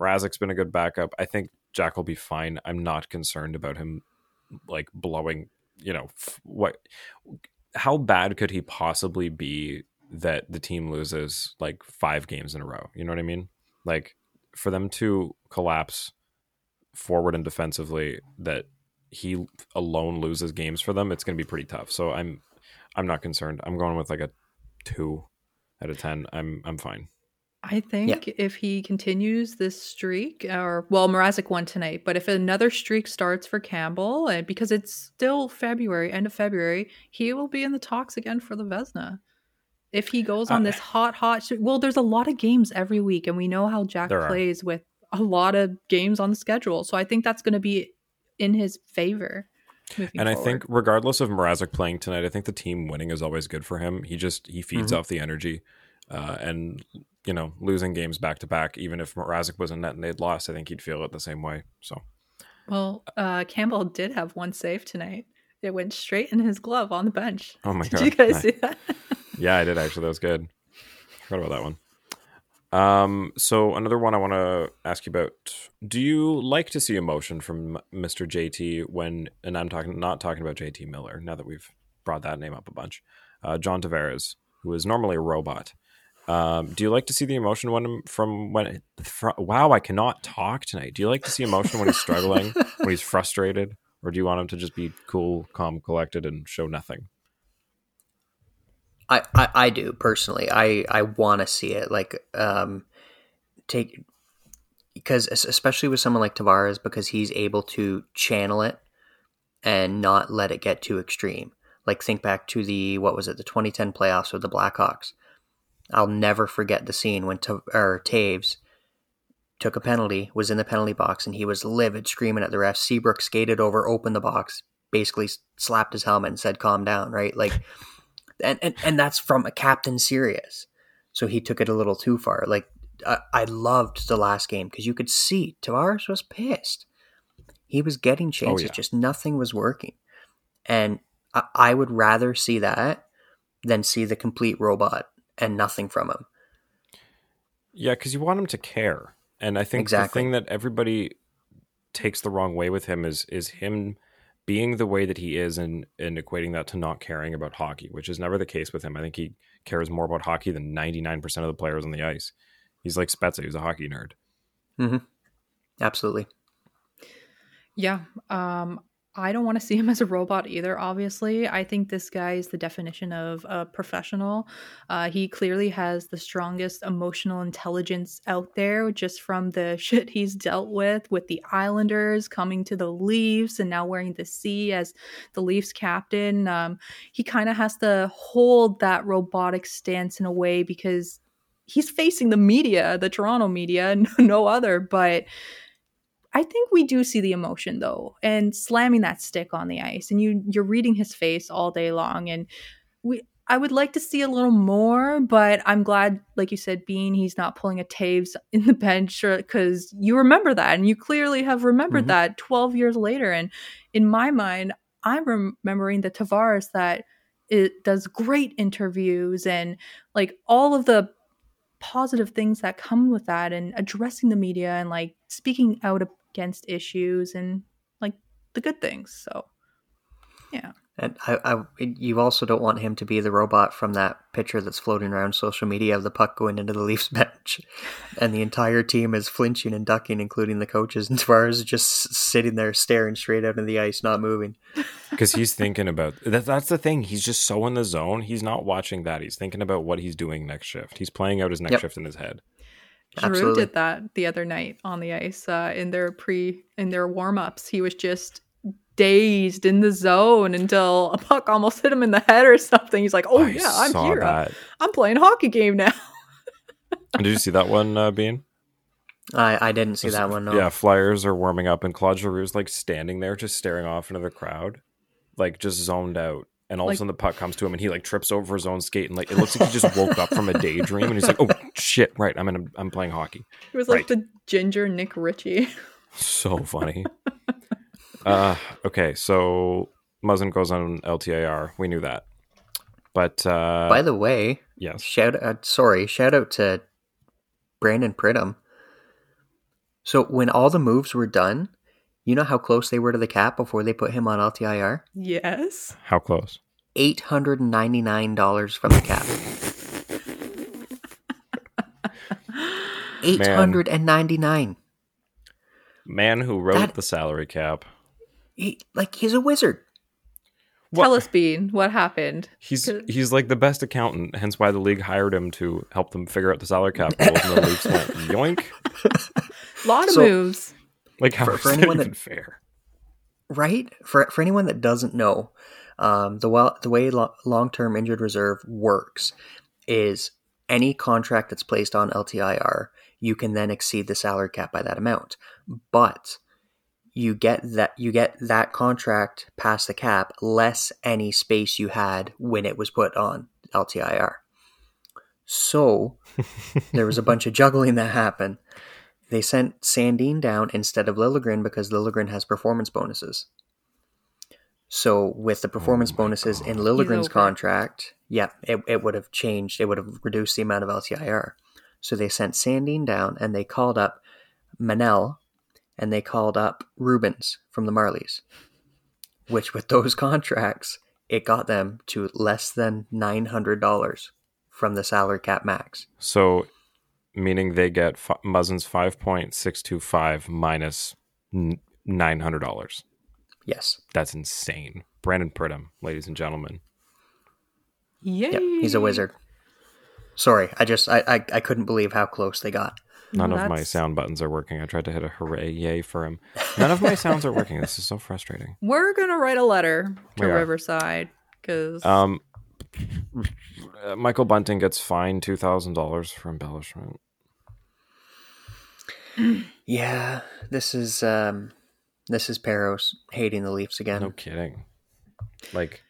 Mrazek's been a good backup. I think Jack will be fine. I'm not concerned about him like blowing, you know, what how bad could he possibly be that the team loses like 5 games in a row? You know what I mean? Like for them to collapse forward and defensively that he alone loses games for them, it's going to be pretty tough. So I'm I'm not concerned. I'm going with like a two out of ten. I'm I'm fine. I think yeah. if he continues this streak, or well, Mrazek won tonight, but if another streak starts for Campbell, and because it's still February, end of February, he will be in the talks again for the Vezina. If he goes on uh, this hot, hot, well, there's a lot of games every week, and we know how Jack plays are. with a lot of games on the schedule. So I think that's going to be in his favor. And forward. I think regardless of Mrazek playing tonight, I think the team winning is always good for him. He just he feeds mm-hmm. off the energy, uh, and you know losing games back to back. Even if Mrazek was in net and they'd lost, I think he'd feel it the same way. So, well, uh, Campbell did have one save tonight. It went straight in his glove on the bench. Oh my god! Did you guys see that? yeah, I did actually. That was good. Forgot about that one. Um, so another one I want to ask you about: Do you like to see emotion from Mr. JT when? And I'm talking not talking about JT Miller. Now that we've brought that name up a bunch, uh, John Tavares, who is normally a robot. Um, do you like to see the emotion when from when? Fr- wow, I cannot talk tonight. Do you like to see emotion when he's struggling, when he's frustrated, or do you want him to just be cool, calm, collected, and show nothing? I, I, do personally. I, I want to see it like um, take because especially with someone like Tavares because he's able to channel it and not let it get too extreme. Like think back to the what was it the 2010 playoffs with the Blackhawks. I'll never forget the scene when T- or Toews took a penalty, was in the penalty box, and he was livid, screaming at the ref. Seabrook skated over, opened the box, basically slapped his helmet, and said, "Calm down." Right, like and, and and that's from a captain serious. So he took it a little too far. Like I, I loved the last game because you could see Tavares was pissed. He was getting oh, chances, oh, yeah. just nothing was working. And I, I would rather see that than see the complete robot and nothing from him. Yeah, because you want him to care. And I think exactly. the thing that everybody takes the wrong way with him is is him being the way that he is and, and equating that to not caring about hockey, which is never the case with him. I think he cares more about hockey than 99% of the players on the ice. He's like Spezza, he's a hockey nerd. Mm-hmm. Absolutely. Yeah. Um, I don't want to see him as a robot either, obviously. I think this guy is the definition of a professional. Uh, he clearly has the strongest emotional intelligence out there just from the shit he's dealt with, with the Islanders coming to the Leafs and now wearing the C as the Leafs captain. Um, he kind of has to hold that robotic stance in a way because he's facing the media, the Toronto media, no other. But I think we do see the emotion though, and slamming that stick on the ice, and you you're reading his face all day long, and we. I would like to see a little more, but I'm glad, like you said, Bean, he's not pulling a Toews in the bench because you remember that, and you clearly have remembered mm-hmm. that 12 years later. And in my mind, I'm remembering the Tavares that it does great interviews and like all of the positive things that come with that and addressing the media and like speaking out against issues and like the good things. So, yeah. And I, I, you also don't want him to be the robot from that picture that's floating around social media of the puck going into the Leafs bench, and the entire team is flinching and ducking, including the coaches. And Tavares is just sitting there staring straight out of the ice, not moving. Because he's thinking about that. That's the thing. He's just so in the zone. He's not watching that. He's thinking about what he's doing next shift. He's playing out his next yep. shift in his head. Giroux Absolutely. did that the other night on the ice uh, in their pre in their warm ups. He was just dazed in the zone until a puck almost hit him in the head or something. He's like, "Oh I yeah, I'm here. I'm, I'm, playing hockey game now." did you see that one, uh, Bean? I I didn't see that one. No. Yeah, Flyers are warming up, and Claude Giroux's like standing there, just staring off into the crowd, like just zoned out and all like, of a sudden the puck comes to him and he like trips over his own skate and like it looks like he just woke up from a daydream and he's like oh shit right i'm in a, i'm playing hockey. It was like right. the ginger nick ritchie. So funny. Uh okay so muzzin goes on ltir we knew that. But uh by the way yes. shout out sorry shout out to brandon pridham. So when all the moves were done you know how close they were to the cap before they put him on LTIR? Yes. How close? $899 from the cap. 899 Man who wrote that, the salary cap. He, like he's a wizard. What? Tell us, Bean, what happened? He's he's like the best accountant, hence why the league hired him to help them figure out the salary cap rules. and the Leafs went yoink. A lot of so, moves. Like how for, for anyone that fair, right? For for anyone that doesn't know, um, the well, the way lo- long term injured reserve works is any contract that's placed on LTIR, you can then exceed the salary cap by that amount, but you get that you get that contract past the cap less any space you had when it was put on LTIR. So there was a bunch of juggling that happened. They sent Sandin down instead of Liljegren because Liljegren has performance bonuses. So with the performance oh bonuses God. in Liljegren's contract, yeah, it, it would have changed. It would have reduced the amount of LTIR. So they sent Sandin down and they called up Manel and they called up Rubins from the Marlies, which with those contracts, it got them to less than $900 from the salary cap max. So, meaning they get f- Muzzin's 5.625 minus $900. Yes. That's insane. Brandon Pridham, ladies and gentlemen. Yay! Yep. He's a wizard. Sorry, I just I, I, I couldn't believe how close they got. None of my sound buttons are working. I tried to hit a hooray, yay for him. None of my sounds are working. This is so frustrating. We're gonna write a letter to We. Riverside because Um, Michael Bunting gets fined two thousand dollars for embellishment. Yeah, this is um this is Parros hating the Leafs again. No kidding. Like,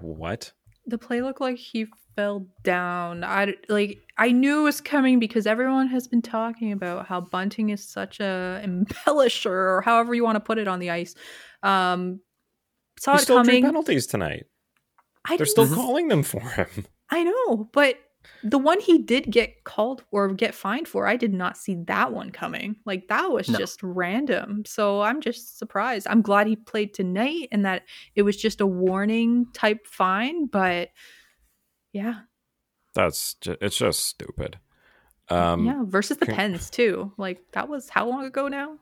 what? the play looked like he fell down. I like I knew it was coming because everyone has been talking about how Bunting is such a embellisher or however you want to put it on the ice. Um, saw He it still drew coming. penalties tonight. I They're still calling them for him. I know, but the one he did get called or get fined for, I did not see that one coming. Like that was No. just random. So I'm just surprised. I'm glad he played tonight and that it was just a warning type fine, but yeah. That's ju- it's just stupid. Um, yeah, versus the con- Pens too. Like that was how long ago now?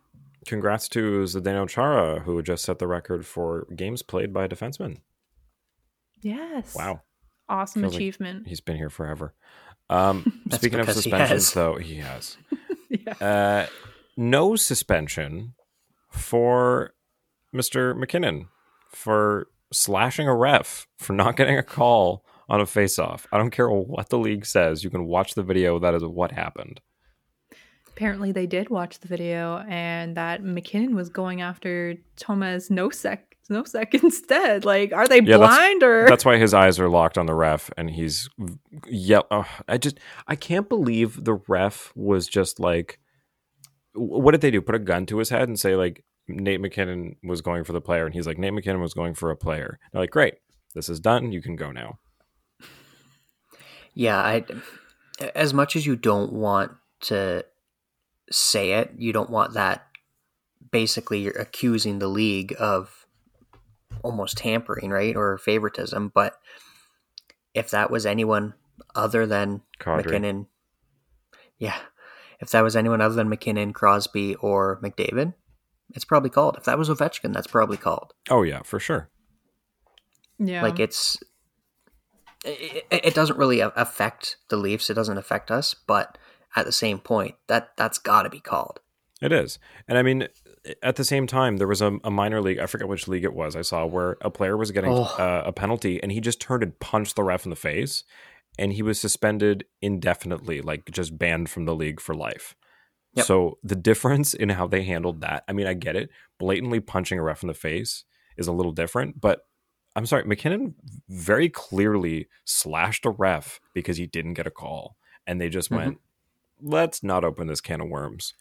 Congrats to Zdeno Chara, who just set the record for games played by a defenseman. Yes. Wow, Awesome Feels like- achievement. he's been here forever. Um, speaking of because he suspensions, though, he has. yeah. Uh, no suspension for Mr. MacKinnon for slashing a ref for not getting a call on a face-off. I don't care what the league says. You can watch the video. That is what happened. Apparently they did watch the video and that MacKinnon was going after Thomas Nosek Nosek instead. Like, are they Yeah, that's- blind or That's why his eyes are locked on the ref, and he's yell. Oh, I just I can't believe the ref was just like, what did they do? Put a gun to his head and say like Nate MacKinnon was going for the player, and he's like Nate MacKinnon was going for a player. They're like, great, this is done. You can go now. Yeah, I as much as you don't want to say it, you don't want that basically you're accusing the league of almost tampering, right? Or favoritism, but if that was anyone other than Kadri. MacKinnon Yeah. If that was anyone other than MacKinnon, Crosby, or McDavid, it's probably called. If that was Ovechkin, that's probably called. Oh yeah, for sure. Yeah. Like it's it, it it doesn't really affect the Leafs. It doesn't affect us, but at the same point, that that's got to be called. It is. And I mean, at the same time, there was a, a minor league, I forget which league it was, I saw where a player was getting Oh. uh, a penalty and he just turned and punched the ref in the face and he was suspended indefinitely, like just banned from the league for life. Yep. So the difference in how they handled that, I mean, I get it. Blatantly punching a ref in the face is a little different, but I'm sorry, MacKinnon very clearly slashed a ref because he didn't get a call. And they just Mhm. went, let's not open this can of worms.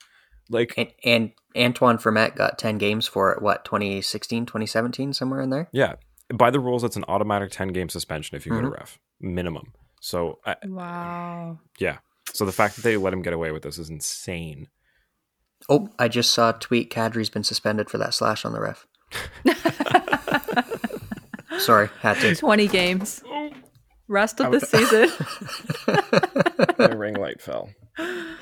Like, And, and Antoine Vermette got 10 games for it, what, 2016, 2017, somewhere in there? Yeah. By the rules, it's an automatic 10 game suspension if you get a Mhm. ref, minimum. So, I, wow. yeah. So the fact that they let him get away with this is insane. Oh, I just saw a tweet. Kadri's been suspended for that slash on the ref. Sorry, had to. 20 games. Rest of the season. My ring light fell.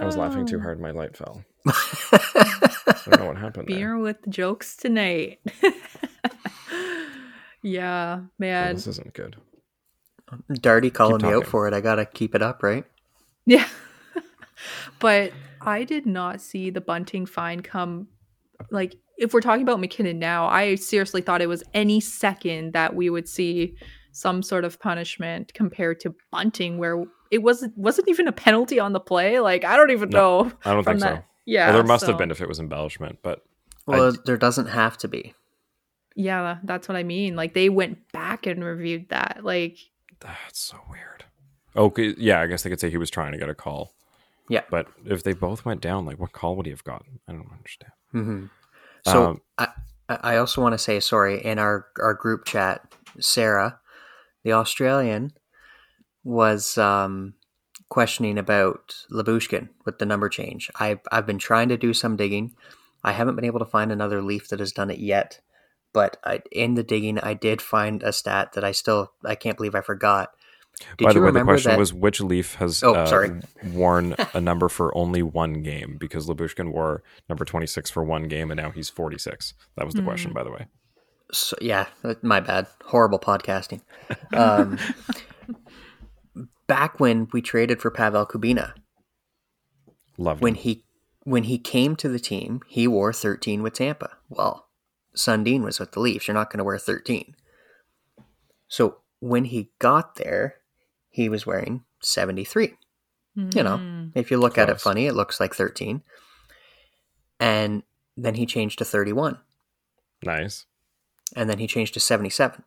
I was laughing too oh. hard. My light fell. I don't know what happened there. Beer with jokes tonight. yeah, Oh, man. this isn't good. Darty calling me out for it. I gotta keep it up, right? Yeah. but I did not see the bunting fine come like if we're talking about MacKinnon now, I seriously thought it was any second that we would see some sort of punishment compared to bunting where it wasn't wasn't even a penalty on the play. Like I don't even No, know. I don't think that. so. Yeah. well, there must have been if it was embellishment, but Well, there doesn't have to be. Yeah, that's what I mean. Like they went back and reviewed that. Like that's so weird. Okay, yeah, I guess they could say he was trying to get a call. Yeah. But if they both went down, like what call would he have gotten? I don't understand. hmm So Um, I, I also want to say sorry in our our group chat. Sarah, the Australian, was um, questioning about Lyubushkin with the number change. I've I've been trying to do some digging. I haven't been able to find another Leaf that has done it yet, but I, in the digging, I did find a stat that I still I can't believe I forgot. Did By the way, the question that... was which Leaf has oh, uh, sorry. worn a number for only one game because Lyubushkin wore number 26 for one game and now he's 46. That was the mm. question, by the way. So, yeah, my bad. Horrible podcasting. Um, back when we traded for Pavel Kubina, Loved when him. he when he came to the team, he wore 13 with Tampa. Well, Sundin was with the Leafs. You're not going to wear 13. So when he got there, he was wearing 73. Mm. You know, hmm. if you look Close. at it funny, it looks like 13. And then he changed to 31. Nice. And then he changed to 77.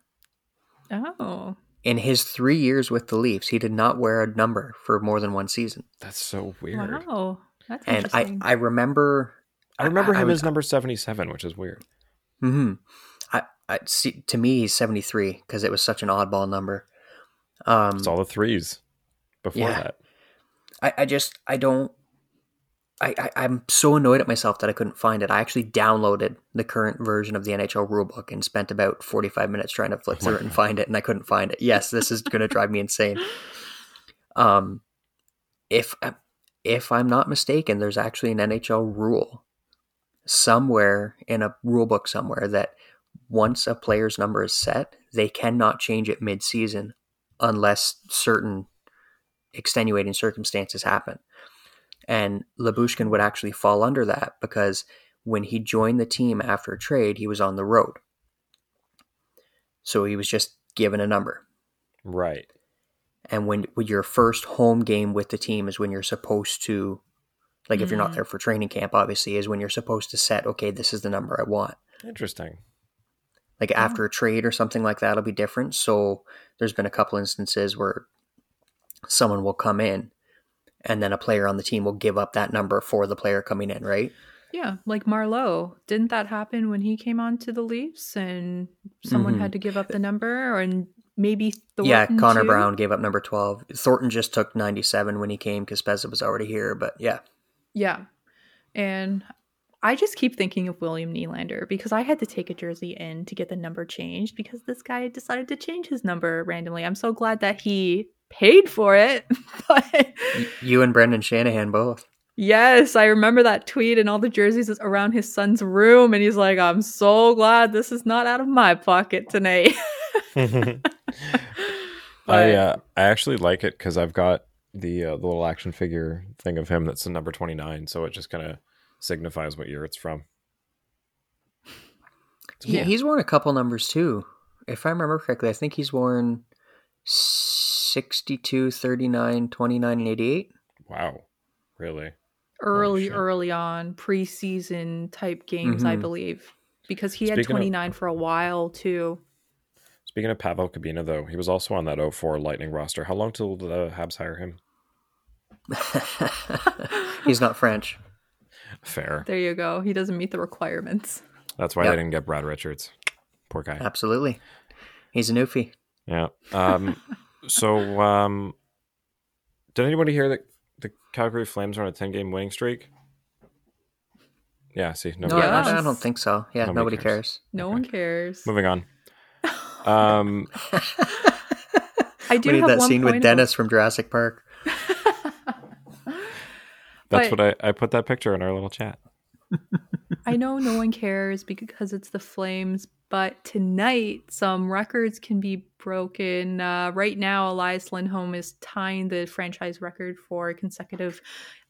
Oh. In his three years with the Leafs, he did not wear a number for more than one season. That's so weird. Wow. That's and I, I remember I remember I, him I was, as number 77, which is weird. Mm-hmm. I, I see to me he's 73 because it was such an oddball number. Um, it's all the threes before yeah. that. I, I just I don't I, I am so annoyed at myself that I couldn't find it. I actually downloaded the current version of the NHL rulebook and spent about 45 minutes trying to flip oh through it and find it, and I couldn't find it. Yes, this is going to drive me insane. Um, if if I'm not mistaken, there's actually an NHL rule somewhere in a rulebook somewhere that once a player's number is set, they cannot change it mid-season unless certain extenuating circumstances happen. And Lyubushkin would actually fall under that because when he joined the team after a trade, he was on the road. So he was just given a number. Right. And when, when your first home game with the team is when you're supposed to, like mm. if you're not mm. there for training camp, obviously, is when you're supposed to set, okay, this is the number I want. Interesting. Like yeah. after a trade or something like that, it'll be different. So there's been a couple instances where someone will come in and then a player on the team will give up that number for the player coming in, right? Yeah, like Marleau. Didn't that happen when he came on to the Leafs and someone mm-hmm. had to give up the number and maybe Thornton Yeah, Connor too? Brown gave up number 12. Thornton just took 97 when he came because Spezza was already here, but yeah. Yeah. And I just keep thinking of William Nylander because I had to take a jersey in to get the number changed because this guy decided to change his number randomly. I'm so glad that he paid for it. but you and Brendan Shanahan both. Yes, I remember that tweet and all the jerseys around his son's room, and he's like, "I'm so glad this is not out of my pocket tonight." I uh, I actually like it because I've got the uh, the little action figure thing of him that's the number twenty nine, so it just kind of signifies what year it's from. yeah, he's worn a couple numbers too. If I remember correctly, I think he's worn 62, 39, 29, and 88. Wow. Really? Early, oh, early on, preseason type games, mm-hmm. I believe. Because he Speaking had 29 of, for a while too. Speaking of Pavel Kubina, though, he was also on that 04 Lightning roster. How long till the Habs hire him? He's not French. Fair. There you go. He doesn't meet the requirements. That's why yep. they didn't get Brad Richards. Poor guy. Absolutely. He's a newfie. Yeah. Um, so, um, did anybody hear that the Calgary Flames are on a 10 game winning streak? Yeah, see, nobody no, I, I, don't think so. Yeah, nobody, nobody cares. cares. No okay. one cares. Moving on. Um, I do we need that scene with Dennis from Jurassic Park. That's but, what I, I put that picture in our little chat. I know no one cares because it's the Flames, but tonight some records can be broken. Uh, right now, Elias Lindholm is tying the franchise record for consecutive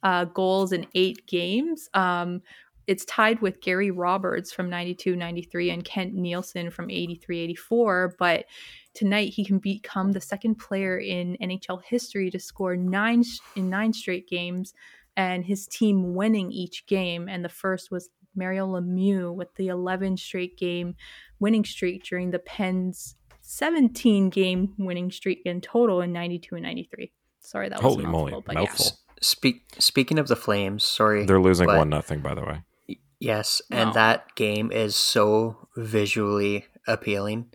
uh, goals in eight games. Um, it's tied with Gary Roberts from 92 93 and Kent Nilsson from 83 84. But tonight he can become the second player in NHL history to score nine in nine straight games and his team winning each game. And the first was Mario Lemieux with the 11 straight game winning streak during the Pens 17 game winning streak in total in 92 and 93. Sorry, that was Holy moly, but mouthful. Yeah. Speak, speaking of the Flames, sorry. They're losing one nothing, by the way. Yes, and no. that game is so visually appealing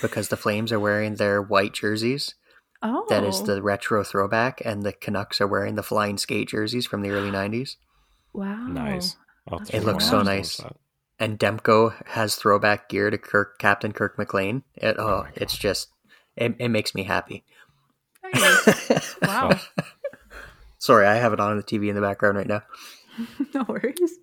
because the Flames are wearing their white jerseys Oh, that is oh. the retro throwback, and the Canucks are wearing the flying skate jerseys from the early '90s. wow, Nice. I'll have to It looks so nice. And Demko has throwback gear to Kirk, Captain Kirk McLean. It, oh, my it's just it, it makes me happy. Nice. Wow, Sorry, I have it on the TV in the background right now. no worries.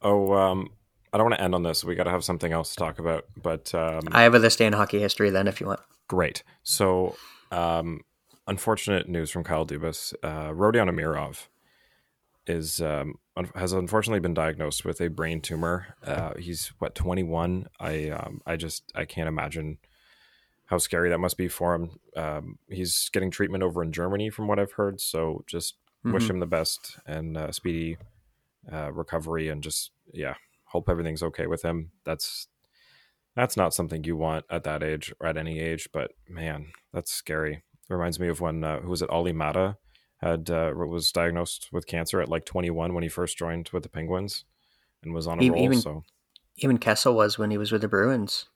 Oh, um, I don't want to end on this. We got to have something else to talk about. But um, I have a this day in hockey history then, if you want. great. So, um, unfortunate news from Kyle Dubas. Uh, Rodion Amirov is um, un- has unfortunately been diagnosed with a brain tumor. Uh, he's what 21. I um, I just I can't imagine how scary that must be for him. Um, he's getting treatment over in Germany, from what I've heard. So just wish Mhm. him the best and uh, speedy uh, recovery, and just yeah, hope everything's okay with him. That's that's not something you want at that age or at any age, but man, that's scary. Reminds me of when uh, who was it? Olli Maatta had uh, was diagnosed with cancer at like 21 when he first joined with the Penguins and was on a E- roll. even- so Even Kessel was when he was with the Bruins.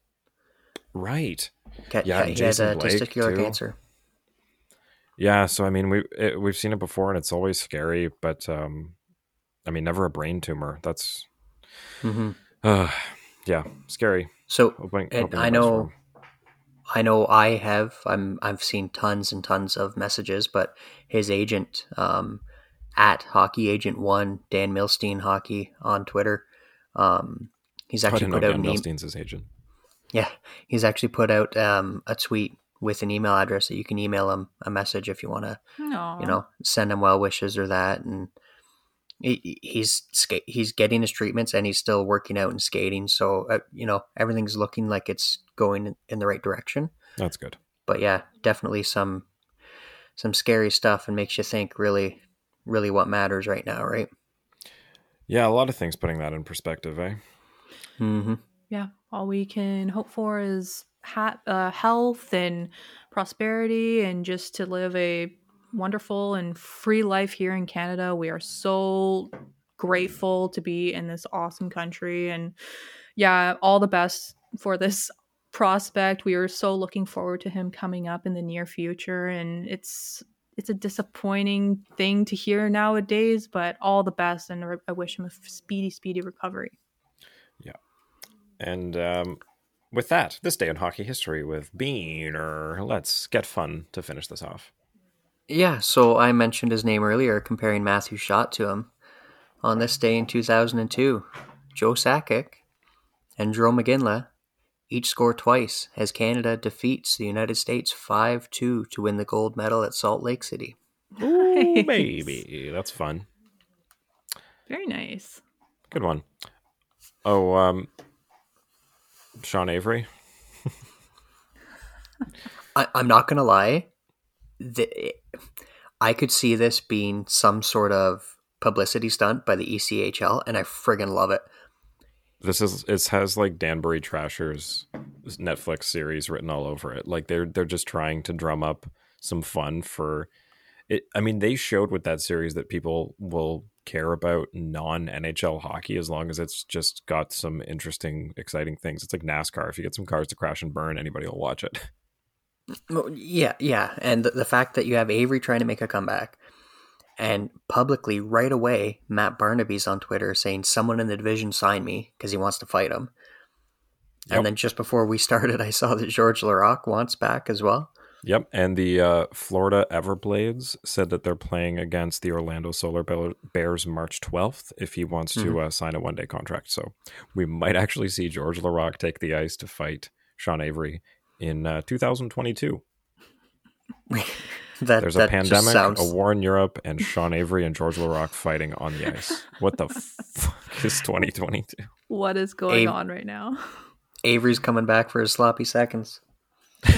right, Ke- Yeah, he had Jason uh, Blake, testicular too. cancer. yeah. So I mean, we it, we've seen it before, and it's always scary. But um, I mean, never a brain tumor. That's hmm uh, yeah, scary. So Hoping, And hoping I the best for know-. I know I have I'm I've seen tons and tons of messages, but his agent um, at Hockey Agent One Dan Milstein Hockey on Twitter, um, he's I actually didn't know put out Dan an e- Milstein's his agent. yeah he's actually put out um, a tweet with an email address that you can email him a message if you want to No, you know send him well wishes or that and he, he's ska- he's getting his treatments and he's still working out and skating so uh, you know everything's looking like it's going in the right direction That's good. but yeah definitely some some scary stuff and makes you think really really what matters right now right Yeah, a lot of things putting that in perspective, eh? mm-hmm. yeah, all we can hope for is ha- uh, health and prosperity and just to live a wonderful and free life here in Canada. We are so grateful to be in this awesome country and yeah, all the best for this prospect. We are so looking forward to him coming up in the near future and it's it's a disappointing thing to hear nowadays, but all the best and I wish him a speedy speedy recovery. Yeah, and um, with that, this day in hockey history with Beaner. Let's get fun to finish this off. Yeah so i mentioned his name earlier comparing matthew shot to him on this day in 2002 joe sakic and jarome iginla each score twice as canada defeats the united states 5-2 to win the gold medal at salt lake city Ooh, Nice. baby. That's fun. Very nice. Good one. Oh, um, Sean Avery. I, I'm not gonna lie. The, I could see this being some sort of publicity stunt by the ECHL, and I friggin' love it. This is it has like Danbury Trashers Netflix series written all over it. Like they're they're just trying to drum up some fun for it. I mean, they showed with that series that people will care about non NHL hockey as long as it's just got some interesting, exciting things. It's like NASCAR. If you get some cars to crash and burn, anybody will watch it. Well, Yeah, yeah, and the, the fact that you have Avery trying to make a comeback, and publicly right away, Matt Barnaby's on Twitter saying someone in the division signed me because he wants to fight him. Yep. And then just before we started, I saw that Georges Laraque wants back as well. Yep, and the uh, Florida Everblades said that they're playing against the Orlando Solar Bears March 12th if he wants to uh, sign a one day contract. So we might actually see Georges Laraque take the ice to fight Sean Avery in uh, 2022. That There's a that just pandemic, sounds a war in Europe, and Sean Avery and Georges Laraque fighting on the ice. What the fuck is 2022? What is going Abe- on right now? Avery's coming back for his sloppy seconds.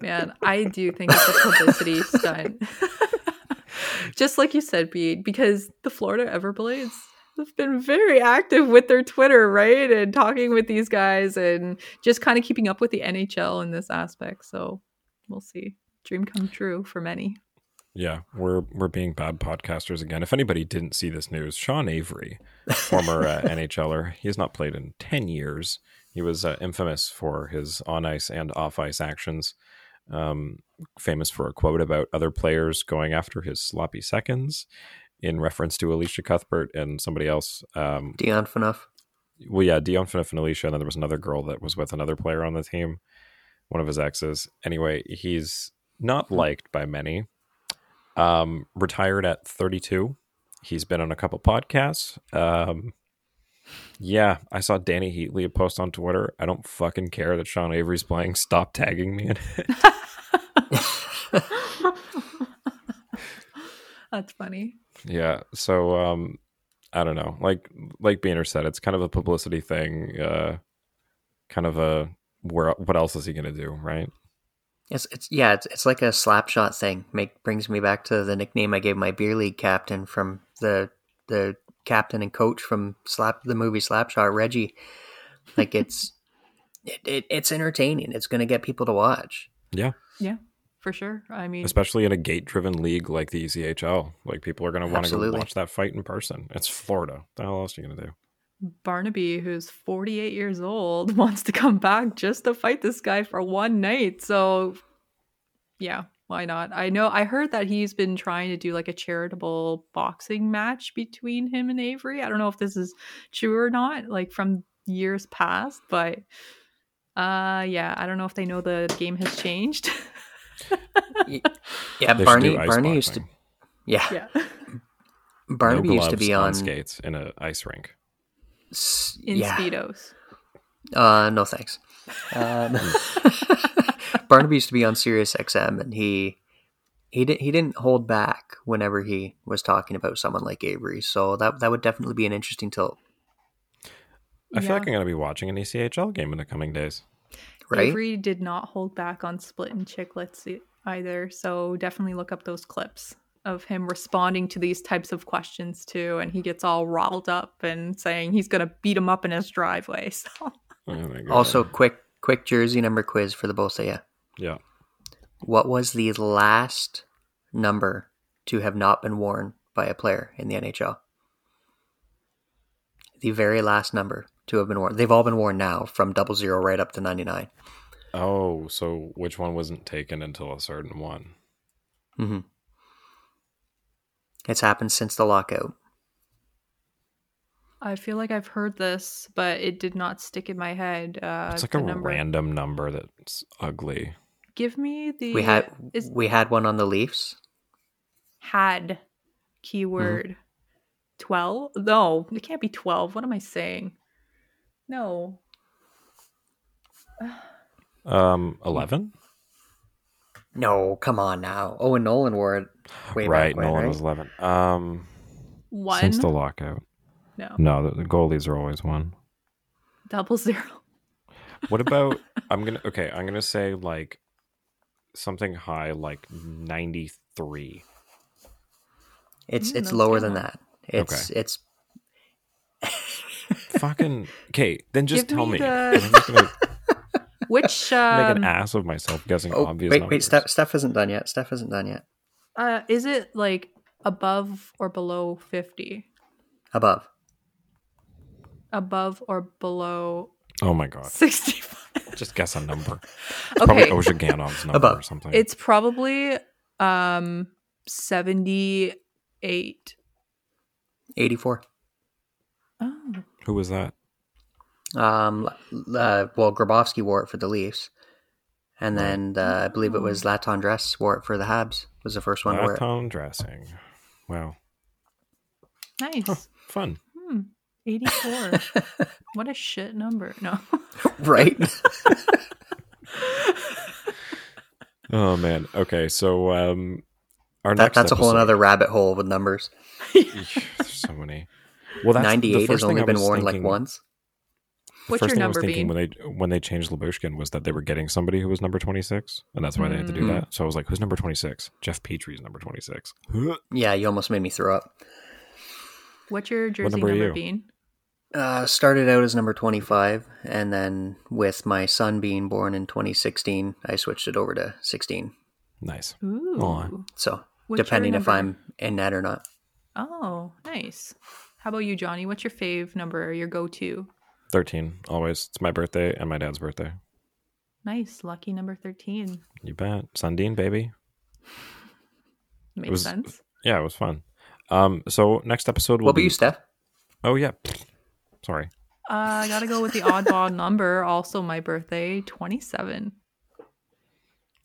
Man, I do think it's a publicity stunt. Just like you said, Pete, because the Florida Everblades have been very active with their Twitter, right? And talking with these guys and just kind of keeping up with the NHL in this aspect. So we'll see. Dream come true for many. Yeah, we're we're being bad podcasters again. If anybody didn't see this news, Sean Avery, former uh, NHLer, he has not played in ten years. He was uh, infamous for his on ice and off ice actions. um, famous for a quote about other players going after his sloppy seconds in reference to Elisha Cuthbert and somebody else. Um, Dion Phaneuf. well, yeah, Dion Phaneuf and Alicia, and then there was another girl that was with another player on the team, one of his exes. Anyway, he's not liked by many. Um, retired at 32. He's been on a couple podcasts. Um, yeah, I saw Dany Heatley post on Twitter. I don't fucking care that Sean Avery's playing. Stop tagging me in it. That's funny. Yeah. So um I don't know. Like like Beaner said, it's kind of a publicity thing. Uh kind of a where what else is he gonna do, right? It's it's yeah, it's it's like a slap shot thing. Make brings me back to the nickname I gave my beer league captain from the the captain and coach from Slap the movie Slapshot, Reggie. Like it's it, it it's entertaining. It's gonna get people to watch. Yeah. Yeah, for sure. I mean, Especially in a gate driven league like the ECHL. Like people are gonna want to go watch that fight in person. It's Florida. What the hell else are you gonna do? Barnaby, who's 48 years old, wants to come back just to fight this guy for one night. So, yeah, why not? I know I heard that he's been trying to do like a charitable boxing match between him and Avery. I don't know if this is true or not, like from years past, but uh yeah, I don't know if they know the game has changed. Y- Yeah, They Barney do Barney used to yeah, yeah. Barnaby no used to be on on skates in an ice rink. s- In yeah. speedos. Uh, no thanks. Um, Barnaby used to be on Sirius XM, and he he didn't he didn't hold back whenever he was talking about someone like Avery. So that that would definitely be an interesting tilt, I feel like I'm gonna be watching an ECHL game in the coming days. Right? Avery did not hold back on Spittin' Chiclets either, so definitely look up those clips of him responding to these types of questions too, and he gets all riled up and saying he's gonna beat him up in his driveway. So Oh my God. Also, quick quick jersey number quiz for the both of you. yeah. What was the last number to have not been worn by a player in the NHL? The very last number to have been worn. They've all been worn now, from double zero right up to ninety nine. Oh, so which one wasn't taken until a certain one? Mm-hmm. It's happened since the lockout. I feel like I've heard this, but it did not stick in my head. Uh, it's like a number. random number that's ugly. Give me the We had is we had one on the Leafs. had keyword twelve. No, it can't be twelve. What am I saying? No, Um, eleven. No, come on now. Owen Nolan wore it way right, back when, Nolan right? was eleven. Um, one. since the lockout. no, No, the, the goalies are always one. double zero. What about? I'm gonna okay. I'm gonna say like something high, like ninety three. It's Mm, it's lower than that. It's it's Fucking okay. Then just Give tell me me. the- 'cause I'm gonna Which make um, an ass of myself guessing oh obvious wait numbers. wait Steph Steph isn't done yet. Steph isn't done yet. uh, is it like above or below fifty? Above. Above or below Oh my god! sixty-five? Just guess a number. It's probably Okay, Ozhaganov's number Above. or something. it's probably um seventy-eight. Eighty four. Oh, Who was that? Um uh, well Grabovski wore it for the Leafs. And then uh, I believe it was Latendresse wore it for the Habs. Was the first one to wear it. Laton dressing. Wow, nice. fun. Hmm. 84. what a shit number. No. right? Oh man. Okay, so um, our that, next that's a whole other rabbit hole with numbers. There's so many. Well, that's Ninety the eight first has only thing I been was worn like thinking- once. The What's first your thing I was number, thinking Bean? when they when they changed Lyubushkin was that they were getting somebody who was number twenty six, and that's why they had to do Mm. that. So I was like, "Who's number twenty six? Jeff Petry's number twenty six. Yeah, you almost made me throw up. What's your jersey number are number, you? Bean? Uh, started out as number 25, and then with my son being born in 2016, I switched it over to 16. Nice. Ooh. So, What's depending if? I'm in net or not. Oh, nice. How about you, Johnny? What's your fave number, your go to? Thirteen. Always. It's my birthday and my dad's birthday. Nice. Lucky number 13. You bet. Sundin, baby. Makes was- sense. Yeah, it was fun. Um, so next episode will What about be. you, Steph? Oh yeah. Sorry. Uh, I gotta go with the oddball number. Also, my birthday, 27.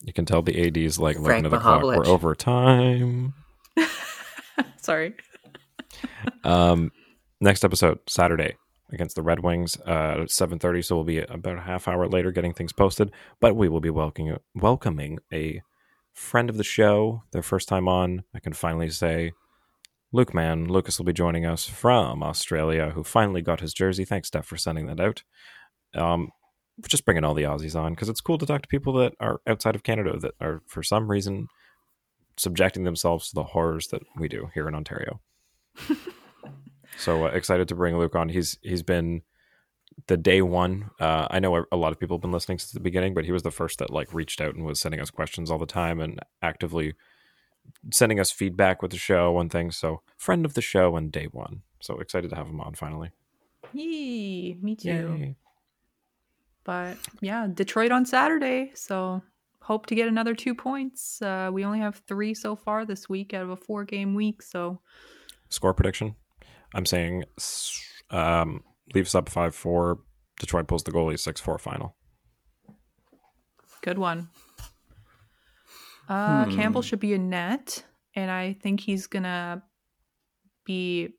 You can tell the AD's like looking Frank at the clock. We're over time. Sorry. Um, next episode Saturday against the Red Wings uh, at seven thirty. So we'll be about a half hour later getting things posted. But we will be welcoming welcoming a friend of the show, their first time on. I can finally say, Luke, man, Lucas will be joining us from Australia, who finally got his jersey. Thanks, Steph, for sending that out. Um, just bringing all the Aussies on because it's cool to talk to people that are outside of Canada that are for some reason subjecting themselves to the horrors that we do here in Ontario. so uh, excited to bring Luke on. He's he's been the day one. Uh, I know a lot of people have been listening since the beginning, but he was the first that like reached out and was sending us questions all the time and actively sending us feedback with the show and things. So friend of the show and day one. So excited to have him on finally. Yee, me too. Yay. But yeah, Detroit on Saturday. So hope to get another two points. Uh, we only have three so far this week out of a four game week. So Score prediction. I'm saying s- um, Leafs up five four. Detroit pulls the goalie six four final. good one. Uh, Campbell should be a net. And I think he's going to be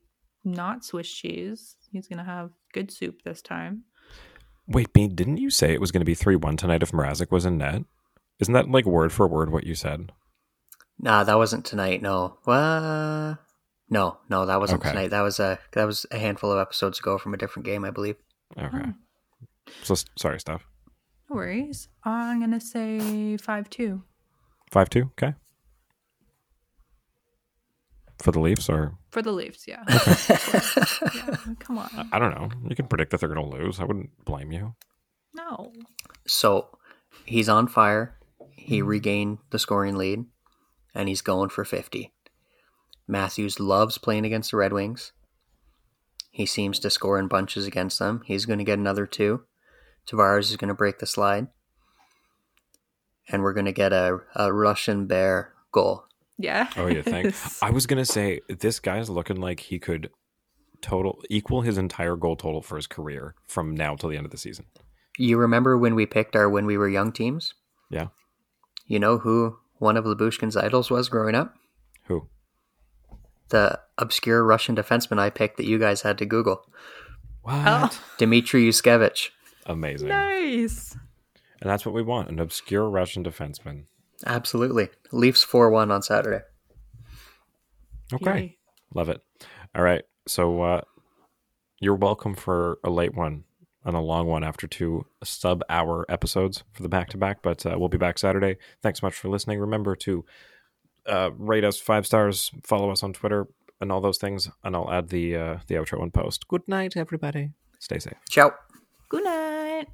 not Swiss cheese. He's going to have good soup this time. Wait, Bean, didn't you say it was going to be 3 1 tonight if Mrazek was in net? Isn't that like word for word what you said? Nah, that wasn't tonight. No. Well, no, no, that wasn't Okay. tonight. That was a that was a handful of episodes ago from a different game, I believe. Okay. Hmm. So sorry, Steph. No worries. I'm going to say 5 2. 5 2. Okay. For the Leafs, or For the Leafs, yeah. yeah. Come on. I don't know. You can predict that they're going to lose. I wouldn't blame you. No. So he's on fire. He hmm. regained the scoring lead, and he's going for fifty. Matthews loves playing against the Red Wings. He seems to score in bunches against them. He's going to get another two. Tavares is going to break the slide, and we're going to get a, a Russian bear goal. Yeah. Oh, yeah. Thanks. I was going to say this guy's looking like he could total equal his entire goal total for his career from now till the end of the season. You remember when we picked our when we were young teams? Yeah. You know who one of Lyubushkin's idols was growing up? Who? The obscure Russian defenseman I picked that you guys had to Google. What? Oh, Dmitry Yushkevich. Amazing. nice. And that's what we want an obscure Russian defenseman. Absolutely. Leafs 4 1 on Saturday. Okay. Yay. Love it. All right. So uh, you're welcome for a late one and a long one after two sub hour episodes for the back to back. But uh, we'll be back Saturday. Thanks so much for listening. Remember to uh, rate us five stars, follow us on Twitter, and all those things. And I'll add the uh, the outro in post. Good night, everybody. Stay safe. Ciao. Good night.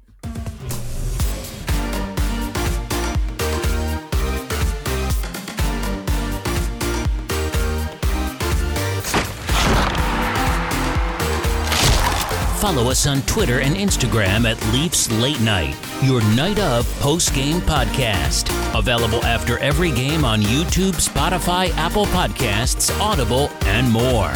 Follow us on Twitter and Instagram at Leafs Late Night, your night of post game podcast. Available after every game on YouTube, Spotify, Apple Podcasts, Audible, and more.